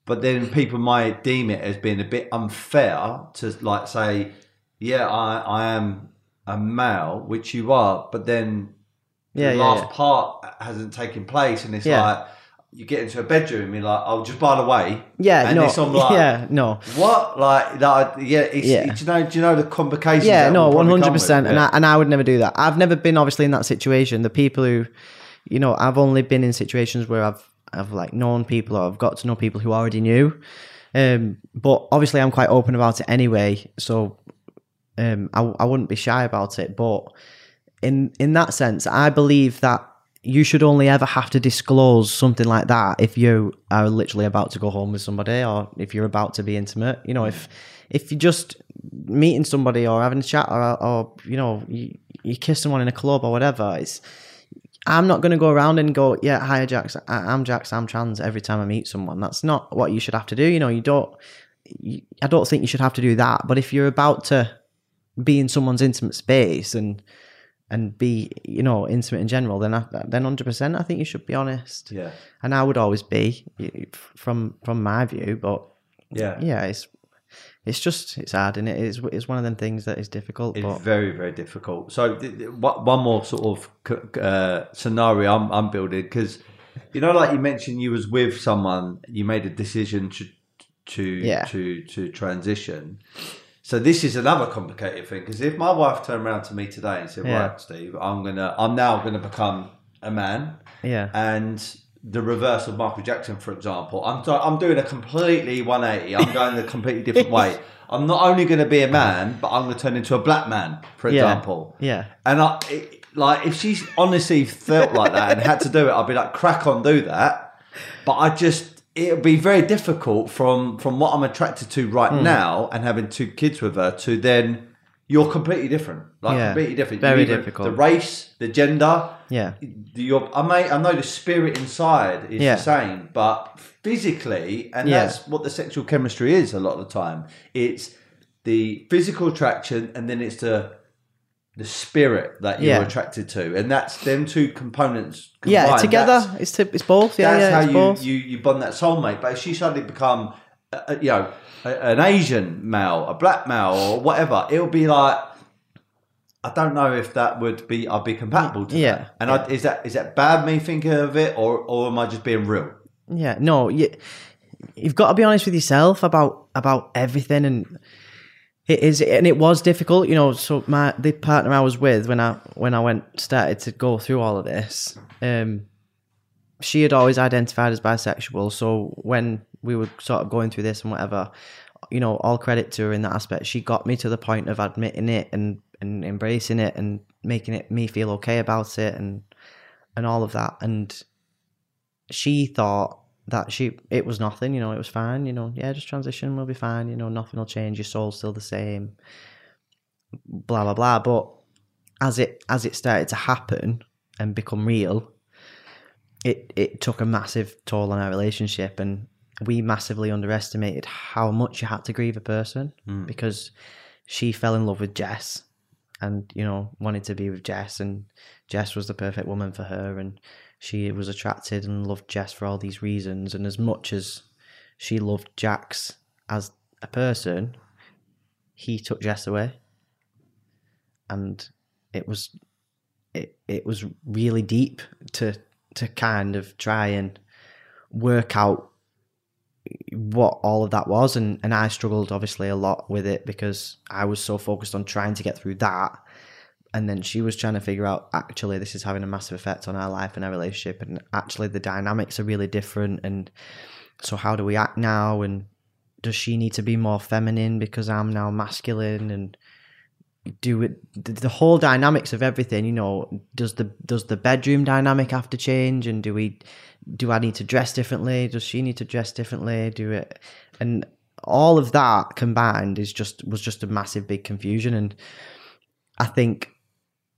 but then people might deem it as being a bit unfair to like say yeah i i am a male which you are but then yeah the yeah, last part hasn't taken place and it's like you get into a bedroom and you're like oh just by the way yeah and no it's on like yeah no what? Like that? Yeah. It's, Yeah. Do you know? Do you know the complications? Yeah, no, one hundred percent. And. I and I would never do that. I've never been obviously in that situation. The people who, you know, I've only been in situations where I've I've like known people or I've got to know people who already knew. Um, but obviously I'm quite open about it anyway. So, um, I I wouldn't be shy about it. But in in that sense, I believe that you should only ever have to disclose something like that if you are literally about to go home with somebody or if you're about to be intimate. You know, if if you're just meeting somebody or having a chat or, or you know you, you kiss someone in a club or whatever, it's I'm not going to go around and go, yeah, hi, Jax, I- I'm Jax, I'm trans every time I meet someone. That's not what you should have to do. You know, you don't. You, I don't think you should have to do that. But if you're about to be in someone's intimate space and and be, you know, intimate in general, then I, then hundred percent, I think you should be honest. Yeah. And I would always be from from my view, but Yeah. yeah, it's it's just it's hard, and it is it's one of them things that is difficult. It's but very, very difficult. So, th- th- one more sort of c- uh, scenario I'm, I'm building because, you know, like you mentioned, you was with someone, you made a decision to to Yeah. to to transition. So this is another complicated thing because if my wife turned around to me today and said, Yeah. "Right, Steve, I'm gonna, I'm now gonna become a man," yeah, and the reverse of Michael Jackson, for example. I'm do- I'm doing a completely 180. I'm going a completely different way. I'm not only going to be a man, but I'm going to turn into a black man, for Yeah. example. yeah, And I, it, like, if she honestly felt like that and had to do it, I'd be like, crack on, do that. But I just, it would be very difficult from from what I'm attracted to right Hmm. now and having two kids with her to then. You're completely different, like Yeah. completely different. Very difficult. The race, the gender, yeah, your I may I know the spirit inside is Yeah. the same, but physically, and Yeah. that's what the sexual chemistry is a lot of the time. It's the physical attraction, and then it's the the spirit that you're Yeah. attracted to, and that's them two components. yeah. Together, it's it's both. Yeah, that's yeah, how you, both. you you bond that soulmate. But if she suddenly become uh, you know, a, an Asian male, a black male, or whatever, it'll be like. I don't know if that would be I'd be compatible to Yeah. that. And I, is that is that bad me thinking of it, or or am I just being real? Yeah, no, you, you've got to be honest with yourself about about everything, and it is, and it was difficult, you know. So my the partner I was with when I when I went started to go through all of this, um, she had always identified as bisexual. So when we were sort of going through this and whatever, you know, all credit to her in that aspect. She got me to the point of admitting it and and embracing it and making it me feel okay about it and and all of that and she thought that she it was nothing, you know, it was fine, you know, yeah, just transition, we'll be fine, you know, nothing will change, your soul's still the same, blah blah blah. But as it as it started to happen and become real, it it took a massive toll on our relationship and we massively underestimated how much you had to grieve a person hmm. because she fell in love with Jess and you know wanted to be with Jess and Jess was the perfect woman for her and she was attracted and loved Jess for all these reasons and as much as she loved Jax as a person he took Jess away. And it was it it was really deep to to kind of try and work out what all of that was and and I struggled obviously a lot with it because I was so focused on trying to get through that and then she was trying to figure out actually this is having a massive effect on our life and our relationship and actually the dynamics are really different and so how do we act now and does she need to be more feminine because I'm now masculine and do it the, whole dynamics of everything you know does the does the bedroom dynamic have to change and do we do I need to dress differently? Does she need to dress differently? Do it and all of that combined is just was just a massive big confusion and I think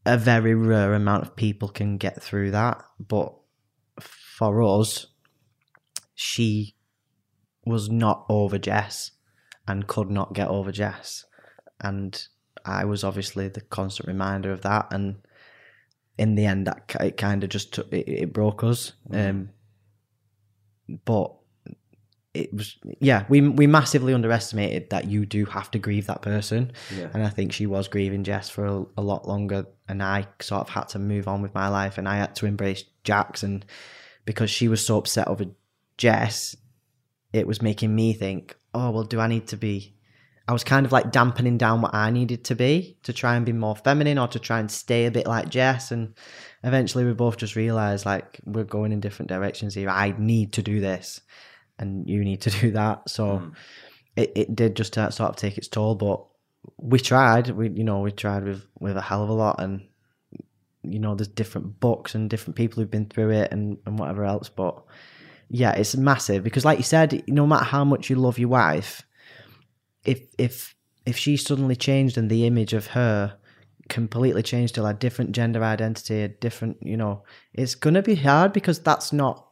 a very rare amount of people can get through that but for us she was not over Jess and could not get over Jess and I was obviously the constant reminder of that, and in the end, that it kind of just took, it, it broke us. Um, but it was yeah, we we massively underestimated that you do have to grieve that person, Yeah. and I think she was grieving Jess for a, a lot longer, and I sort of had to move on with my life, and I had to embrace Jax, and because she was so upset over Jess, it was making me think, oh well, do I need to be I was kind of like dampening down what I needed to be to try and be more feminine or to try and stay a bit like Jess. And eventually we both just realized like we're going in different directions here. I need to do this and you need to do that. So it, it did just uh, sort of take its toll, but we tried. We, you know, we tried with, with a hell of a lot and, you know, there's different books and different people who've been through it and, and whatever else. But yeah, it's massive because like you said, no matter how much you love your wife, if if if she suddenly changed and the image of her completely changed to like different gender identity, a different, you know, it's gonna be hard because that's not.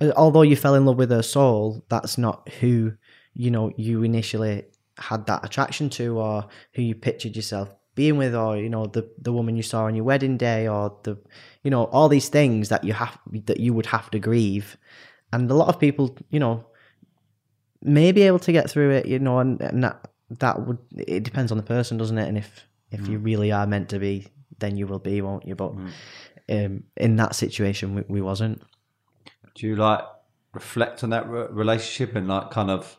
Uh, Although you fell in love with her soul, that's not who you know you initially had that attraction to, or who you pictured yourself being with, or you know the the woman you saw on your wedding day, or the you know all these things that you have that you would have to grieve, and a lot of people, you know, may be able to get through it, you know, and, and that that would it depends on the person, doesn't it? And if if you really are meant to be, then you will be, won't you? But um, in that situation, we, we wasn't. Do you like reflect on that re- relationship and like kind of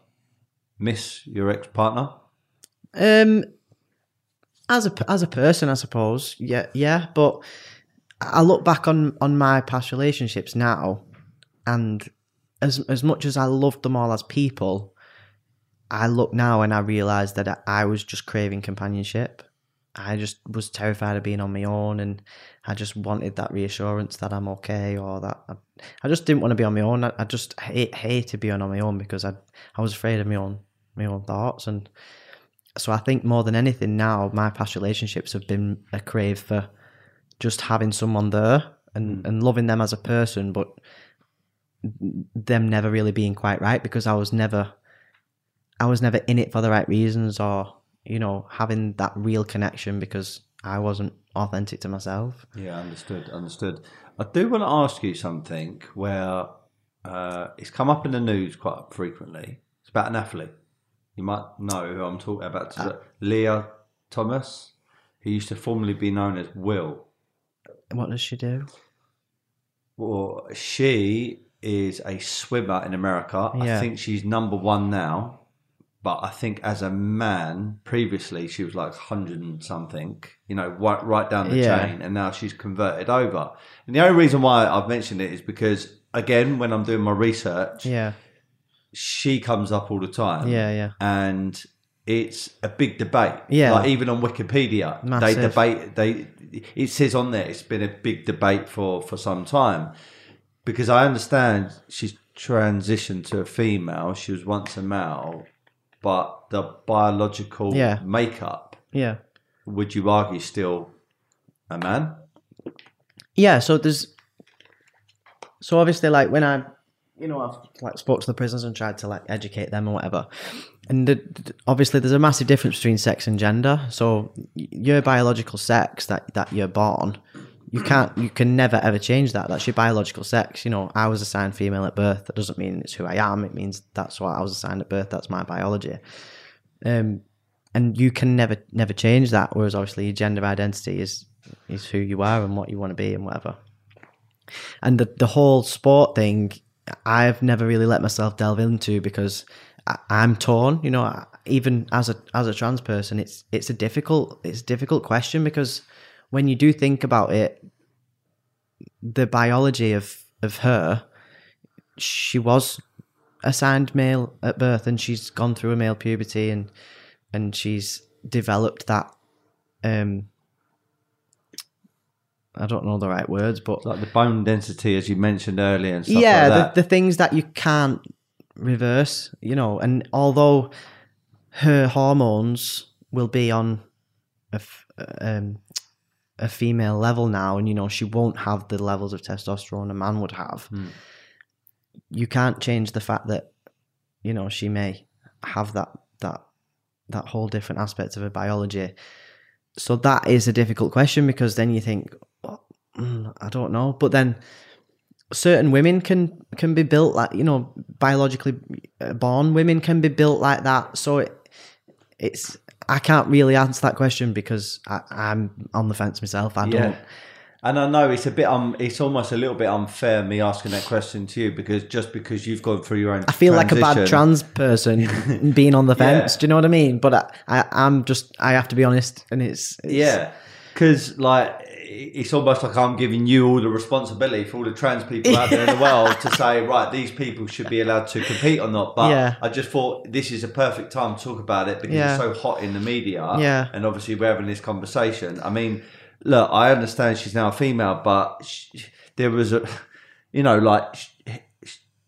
miss your ex partner? Um, as a as a person, I suppose, yeah, yeah. But I look back on on my past relationships now, and as as much as I loved them all as people, I look now and I realize that I, I was just craving companionship. I just was terrified of being on my own, and I just wanted that reassurance that I'm okay, or that I, just didn't want to be on my own. I, I just hate hated being on my own because I I was afraid of my own my own thoughts, and so I think more than anything now, my past relationships have been a crave for just having someone there and, hmm. and loving them as a person, but them never really being quite right because I was never I was never in it for the right reasons or, you know, having that real connection because I wasn't authentic to myself. Yeah, understood, understood. I do want to ask you something where uh, it's come up in the news quite frequently, It's about an athlete. You might know who I'm talking about. Uh, Lia Thomas, who used to formerly be known as Will. What does she do? Well, she is a swimmer in America. Yeah. I think she's number one now. But I think as a man, previously she was like hundred and something, you know, right, right down the Yeah. chain, and now she's converted over. And the only reason why I've mentioned it is because, again, when I'm doing my research, Yeah, she comes up all the time, yeah, yeah. and it's a big debate. Yeah. like even on Wikipedia, they debate. They it says on there it's been a big debate for for some time because I understand she's transitioned to a female. She was once a male, but the biological Yeah. makeup, Yeah. would you argue, still a man? Yeah, so there's so obviously like when I you know I've like spoke to the prisoners and tried to like educate them or whatever. And the, the- obviously there's a massive difference between sex and gender. So your biological sex that that you're born, you can't you can never ever change that. That's your biological sex. You know, I was assigned female at birth. That doesn't mean it's who I am. It means that's what I was assigned at birth. That's my biology. Um and you can never never change that. Whereas obviously your gender identity is is who you are and what you want to be and whatever. And the the whole sport thing, I've never really let myself delve into because I, I'm torn. You know, I- even as a as a trans person, it's it's a difficult it's a difficult question because when you do think about it, the biology of of her, she was assigned male at birth and she's gone through a male puberty and and she's developed that um I don't know the right words, but Like the bone density, as you mentioned earlier, and stuff yeah, like that. the, the things that you can't reverse, you know. And although her hormones will be on a, um, a female level now, and you know she won't have the levels of testosterone a man would have, Hmm. you can't change the fact that you know she may have that that that whole different aspect of her biology. So that is a difficult question because then you think, well, mm, I don't know, but then certain women can can be built like you know biologically uh, born women can be built like that. So it, it's I can't really answer that question because I, I'm on the fence myself. I Yeah. don't. And I know it's a bit um, it's almost a little bit unfair me asking that question to you because just because you've gone through your own, I feel like a bad trans person being on the fence. Yeah. Do you know what I mean? But I, I, I'm just I have to be honest, and it's, it's Yeah, because like it's almost like I'm giving you all the responsibility for all the trans people out there in the world to say right, these people should be allowed to compete or not. But Yeah. I just thought this is a perfect time to talk about it because Yeah. it's so hot in the media. Yeah. and obviously we're having this conversation. I mean, look, I understand she's now a female, but she, there was a, you know, like.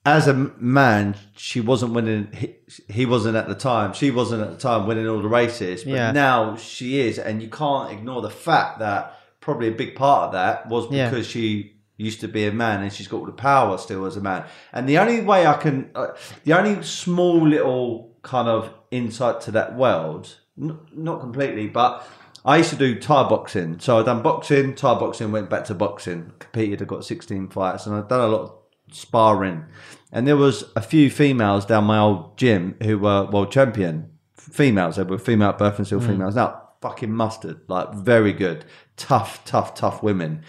as a man, she wasn't winning. He, he wasn't at the time. She wasn't at the time winning all the races. But Yeah. now she is, and you can't ignore the fact that probably a big part of that was Yeah. because she used to be a man and she's got all the power still as a man. And the only way I can, uh, the only small little kind of insight to that world, n- not completely, but I used to do Thai boxing. So I'd done boxing, Thai boxing, went back to boxing, competed, I got 16 fights, and I'd done a lot of sparring. And there was a few females down my old gym who were world champion females. They were female at birth and still females now. Fucking mustard, like very good, tough, tough, tough women.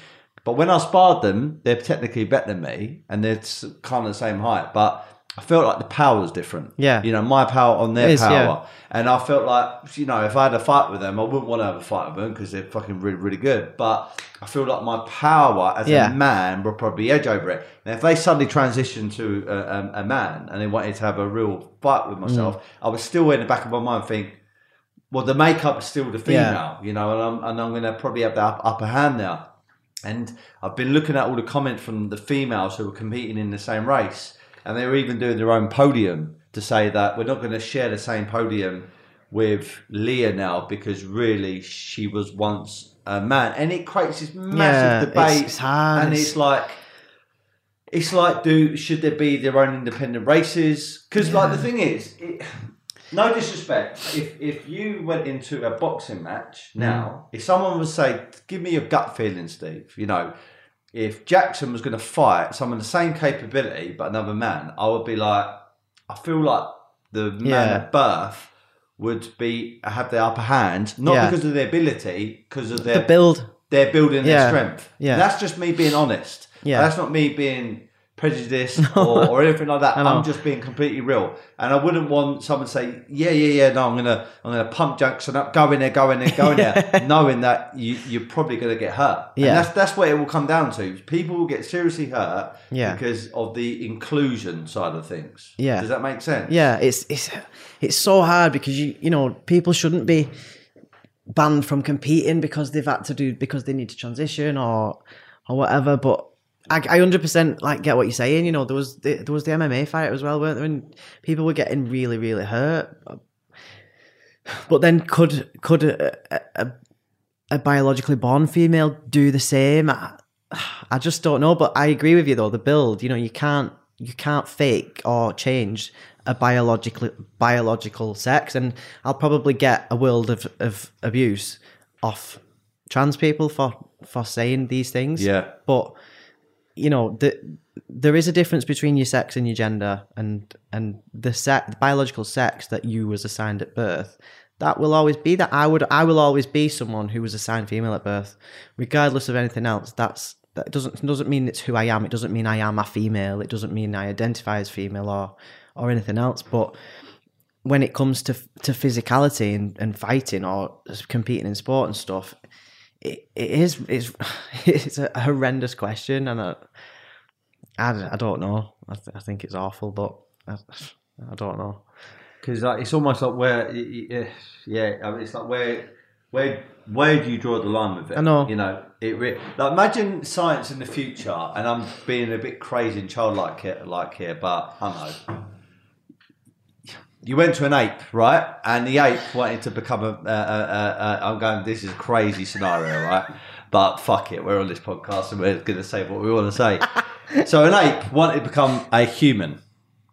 But when I sparred them, they're technically better than me, and they're kind of the same height. But I felt like the power was different. Yeah. you know, my power on their is, power, yeah. and I felt like you know, if I had a fight with them, I wouldn't want to have a fight with them because they're fucking really, really good. But I feel like my power as Yeah. a man will probably edge over it. Now, if they suddenly transitioned to a, a, a man and they wanted to have a real fight with myself, Mm. I was still in the back of my mind think, well, the makeup is still the female, you know, and I'm and I'm going to probably have the upper hand now. And I've been looking at all the comments from the females who were competing in the same race, and they were even doing their own podium to say that we're not going to share the same podium with Lia now because really she was once a man, and it creates this massive Yeah, debate, it's- it's and It's- like. It's like, do should there be their own independent races? Because, like, the thing is, it, no disrespect. If if you went into a boxing match now, mm. if someone would say, "Give me your gut feeling, Steve," you know, if Jaxon was going to fight someone the same capability but another man, I would be like, I feel like the man Yeah. at birth would be have the upper hand, not Yeah. because of their ability, because of The their build. they're building their Yeah. strength. Yeah. That's just me being honest. Yeah. That's not me being prejudiced or, or anything like that. I'm just being completely real. And I wouldn't want someone to say, Yeah, yeah, yeah, no, I'm gonna I'm gonna pump Jaxon up, go in there, go in there, go in there, knowing that you you're probably gonna get hurt. And Yeah. that's that's what it will come down to. People will get seriously hurt Yeah. because of the inclusion side of things. Yeah. Does that make sense? Yeah, it's it's it's so hard because you you know people shouldn't be banned from competing because they've had to do because they need to transition or or whatever. But I I hundred percent like get what you're saying. You know there was the, there was the MMA fight as well, weren't there? And people were getting really really hurt. But then could could a, a, a biologically born female do the same? I, I just don't know. But I agree with you though. The build, you know, you can't you can't fake or change a biologically biological sex, and I'll probably get a world of, of abuse off trans people for for saying these things. Yeah. but you know the, there is a difference between your sex and your gender and and the sex the biological sex that you was assigned at birth that will always be that. I would i will always be someone who was assigned female at birth regardless of anything else. That's that doesn't doesn't mean it's who i am. It doesn't mean i am a female. It doesn't mean i identify as female or or anything else. But when it comes to to physicality and, and fighting or competing in sport and stuff it, it is it's it's a horrendous question and I, I, I don't know I, th- I think it's awful but I, I don't know because like, it's almost like where, yeah, yeah. I mean, it's like where, where, where do you draw the line with it? I know. You know, it re- like imagine science in the future, and I'm being a bit crazy and childlike here, like here, but I don't know. You went to an ape, right? And the ape wanted to become a. Uh, uh, uh, uh, I'm going. This is a crazy scenario, right? But fuck it, we're on this podcast and we're going to say what we want to say. so an ape wanted to become a human,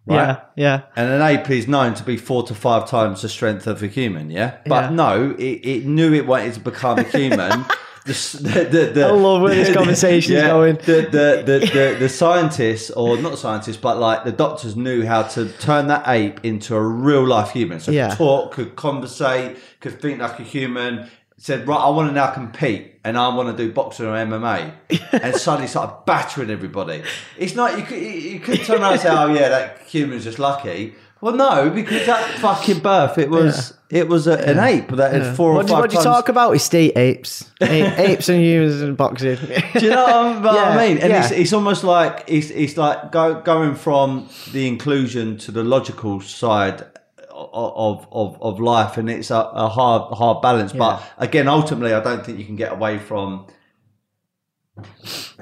right? yeah yeah And an ape is known to be four to five times the strength of a human, yeah? But Yeah. no, it, it knew it wanted to become a human. the, the, the, I love where this the- conversation is going. The, the, the, scientists, or not scientists, but like the doctors knew how to turn that ape into a real life human. So Yeah. could talk, could conversate, could think like a human. Said, right, I want to now compete and I want to do boxing or MMA. and suddenly started battering everybody. It's not, you could, you you could turn around and say, oh yeah, that human's just lucky. Well, no, because that fucking birth, it was it was a, an ape that had four what or do, five what do you times. talk about estate apes A- apes and humans and boxing Do you know what I- what I mean? And yeah. it's, it's almost like it's, it's like go, going from the inclusion to the logical side of of, of life, and it's a, a hard hard balance. But again, ultimately, I don't think you can get away from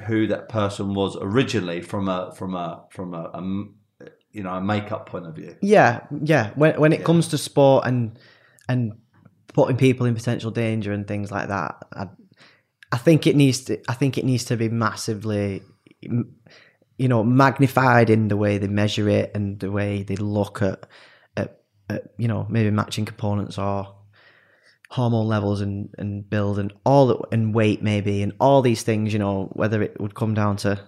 who that person was originally from a from a from a, a m- you know a makeup point of view. Yeah, yeah. When when it comes to sport and and putting people in potential danger and things like that, I, I think it needs to. I think it needs to be massively, you know, magnified in the way they measure it and the way they look at, at, at you know, maybe matching components or hormone levels and, and build and all that and weight maybe and all these things. You know, whether it would come down to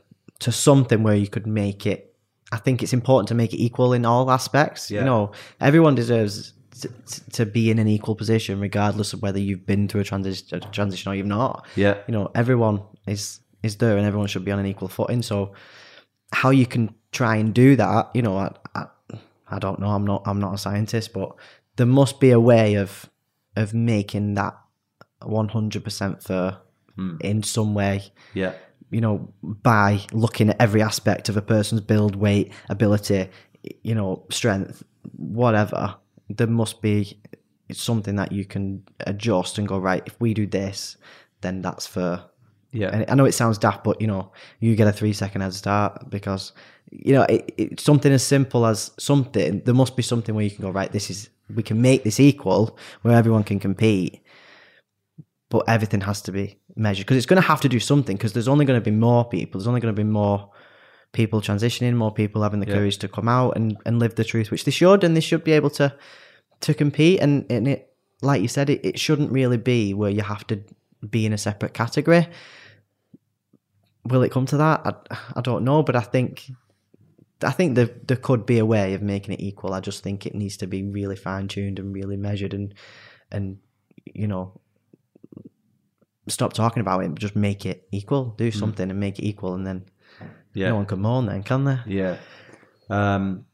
to something where you could make it I think it's important to make it equal in all aspects. Yeah. You know, everyone deserves to, to be in an equal position, regardless of whether you've been through a transition, transition or you've not. Yeah. You know, everyone is is there, and everyone should be on an equal footing. So, how you can try and do that, you know, I, I, I don't know. I'm not I'm not a scientist, but there must be a way of of making that 100% fair hmm. in some way Yeah. You know, by looking at every aspect of a person's build, weight, ability, you know, strength, whatever, there must be something that you can adjust and go, right, if we do this, then that's for. Yeah. And I know it sounds daft, but you know, you get a three second head start because, you know, it, it's something as simple as something, there must be something where you can go, right, this is, we can make this equal where everyone can compete but everything has to be measured because it's going to have to do something because there's only going to be more people there's only going to be more people transitioning more people having the courage to come out and, and live the truth which they should and they should be able to to compete and, and it like you said it, it shouldn't really be where you have to be in a separate category. Will it come to that? I, I don't know but i think I think there there could be a way of making it equal. I just think it needs to be really fine tuned and really measured and and you know stop talking about it. Just make it equal. Do something and make it equal, and then Yeah. no one can mourn. Then can they? Yeah. Um,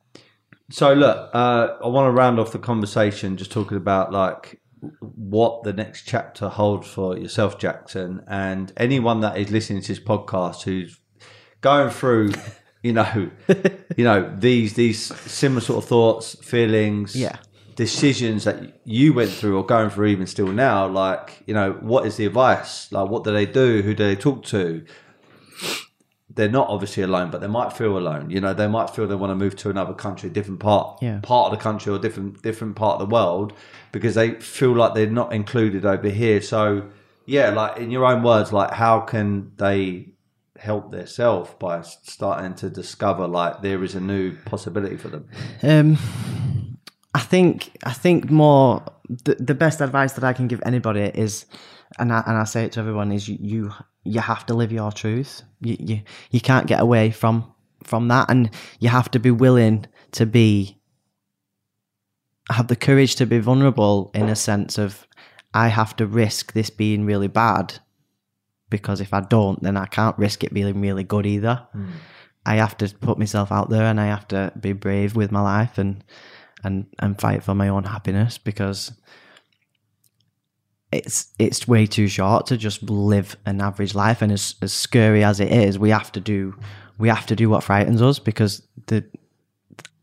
so look, uh, I want to round off the conversation just talking about like what the next chapter holds for yourself, Jaxon, and anyone that is listening to this podcast who's going through, you know, you know these these similar sort of thoughts, feelings, Yeah. Decisions that you went through or going through even still now. Like, you know, what is the advice? Like, what do they do? Who do they talk to? they're not obviously alone, but they might feel alone. You know, they might feel they want to move to another country, different part, Yeah. part of the country or different different part of the world, because they feel like they're not included over here. So, yeah, like in your own words, like how can they help themselves by starting to discover like there is a new possibility for them? Um, I think I think more the, the best advice that I can give anybody is, and I, and I say it to everyone is you you, you have to live your truth. You, you you can't get away from from that, and you have to be willing to be have the courage to be vulnerable in a sense of I have to risk this being really bad because if I don't, then I can't risk it being really good either. Hmm. I have to put myself out there and I have to be brave with my life and and and fight for my own happiness because it's it's way too short to just live an average life. And as, as scary as it is we have to do we have to do what frightens us because the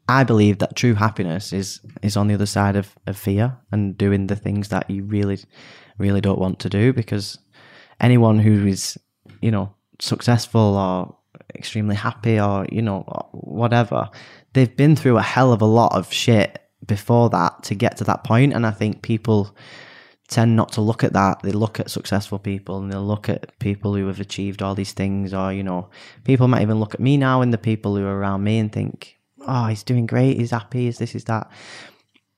I believe that true happiness is is on the other side of, of fear and doing the things that you really really don't want to do because anyone who is you know successful or extremely happy or you know whatever they've been through a hell of a lot of shit before that to get to that point and i think people tend not to look at that. They look at successful people and they'll look at people who have achieved all these things or you know people might even look at me now and the people who are around me and think oh he's doing great he's happy he's this is that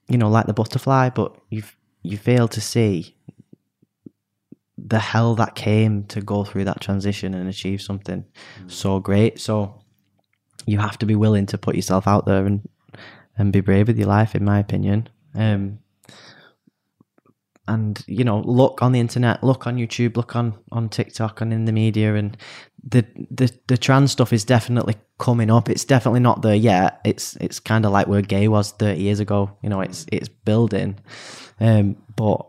you know like the butterfly. But you've you fail to see the hell that came to go through that transition and achieve something mm. so great. So you have to be willing to put yourself out there and and be brave with your life, in my opinion. Um, and you know, look on the internet, look on YouTube, look on on TikTok and in the media, and the the the trans stuff is definitely coming up. It's definitely not there yet. It's it's kind of like where gay was thirty years ago. You know, it's it's building, um, but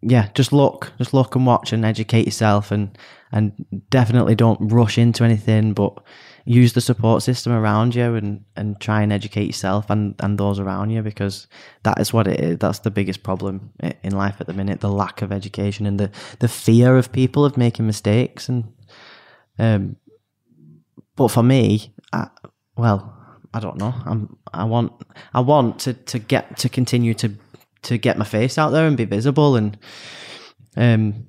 yeah, just look, just look and watch and educate yourself, and and definitely don't rush into anything, but use the support system around you and and try and educate yourself and and those around you because that is what it is. That's the biggest problem in life at the minute: the lack of education and the the fear of people of making mistakes. And um, but for me, I, well, I don't know. I'm I want I want to to get to continue to to get my face out there and be visible and um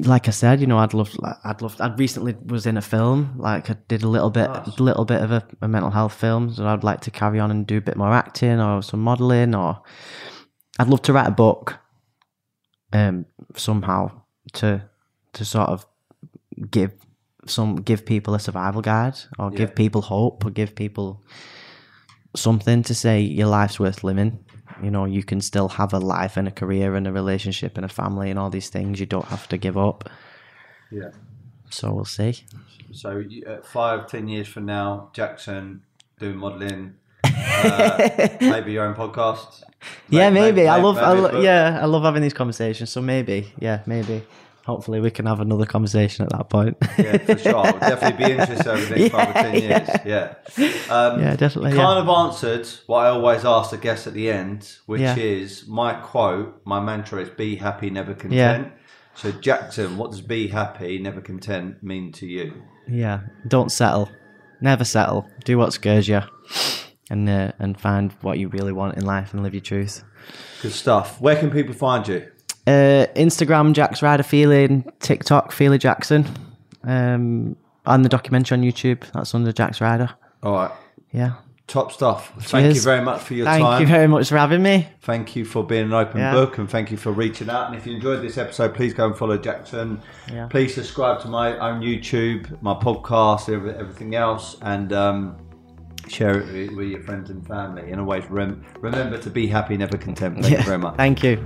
like I said, you know, I'd love, I'd love, I recently was in a film, like I did a little bit, Nice. little bit of a, a mental health film, so I'd like to carry on and do a bit more acting or some modelling, or I'd love to write a book, um, somehow to, to sort of give some, give people a survival guide, or give people hope, or give people something to say your life's worth living. You know, you can still have a life and a career and a relationship and a family and all these things. You don't have to give up. Yeah. So we'll see. So uh, five, ten years from now, Jaxon doing modelling, uh, maybe your own podcast. yeah, May- maybe. may- I love. maybe I lo- yeah, I love having these conversations. So maybe, yeah, maybe. Hopefully, we can have another conversation at that point. Yeah, for sure. I'll definitely be interested over the next five or ten years. Yeah. Um, Yeah, definitely, You yeah. kind of answered what I always ask the guests at the end, which Yeah. is my quote, my mantra is be happy, never content. So, Jaxon, what does be happy, never content mean to you? yeah, don't settle. Never settle. Do what scares you, and uh, and find what you really want in life and live your truth. Good stuff. Where can people find you? Uh, Instagram, Jack's Rider Feeling. TikTok, Feeley Jaxon. Um, and the documentary on YouTube. That's under Jax Ryder. All right. Yeah. Top stuff. Thank you very much for your Thank time. Thank you very much for having me. Thank you for being an open Yeah. book and thank you for reaching out. And if you enjoyed this episode, please go and follow Jaxon. Yeah. Please subscribe to my own YouTube, my podcast, everything else, and um, share it with, your friends and family. And always rem- remember to be happy, never content. Thank you very much. Thank you.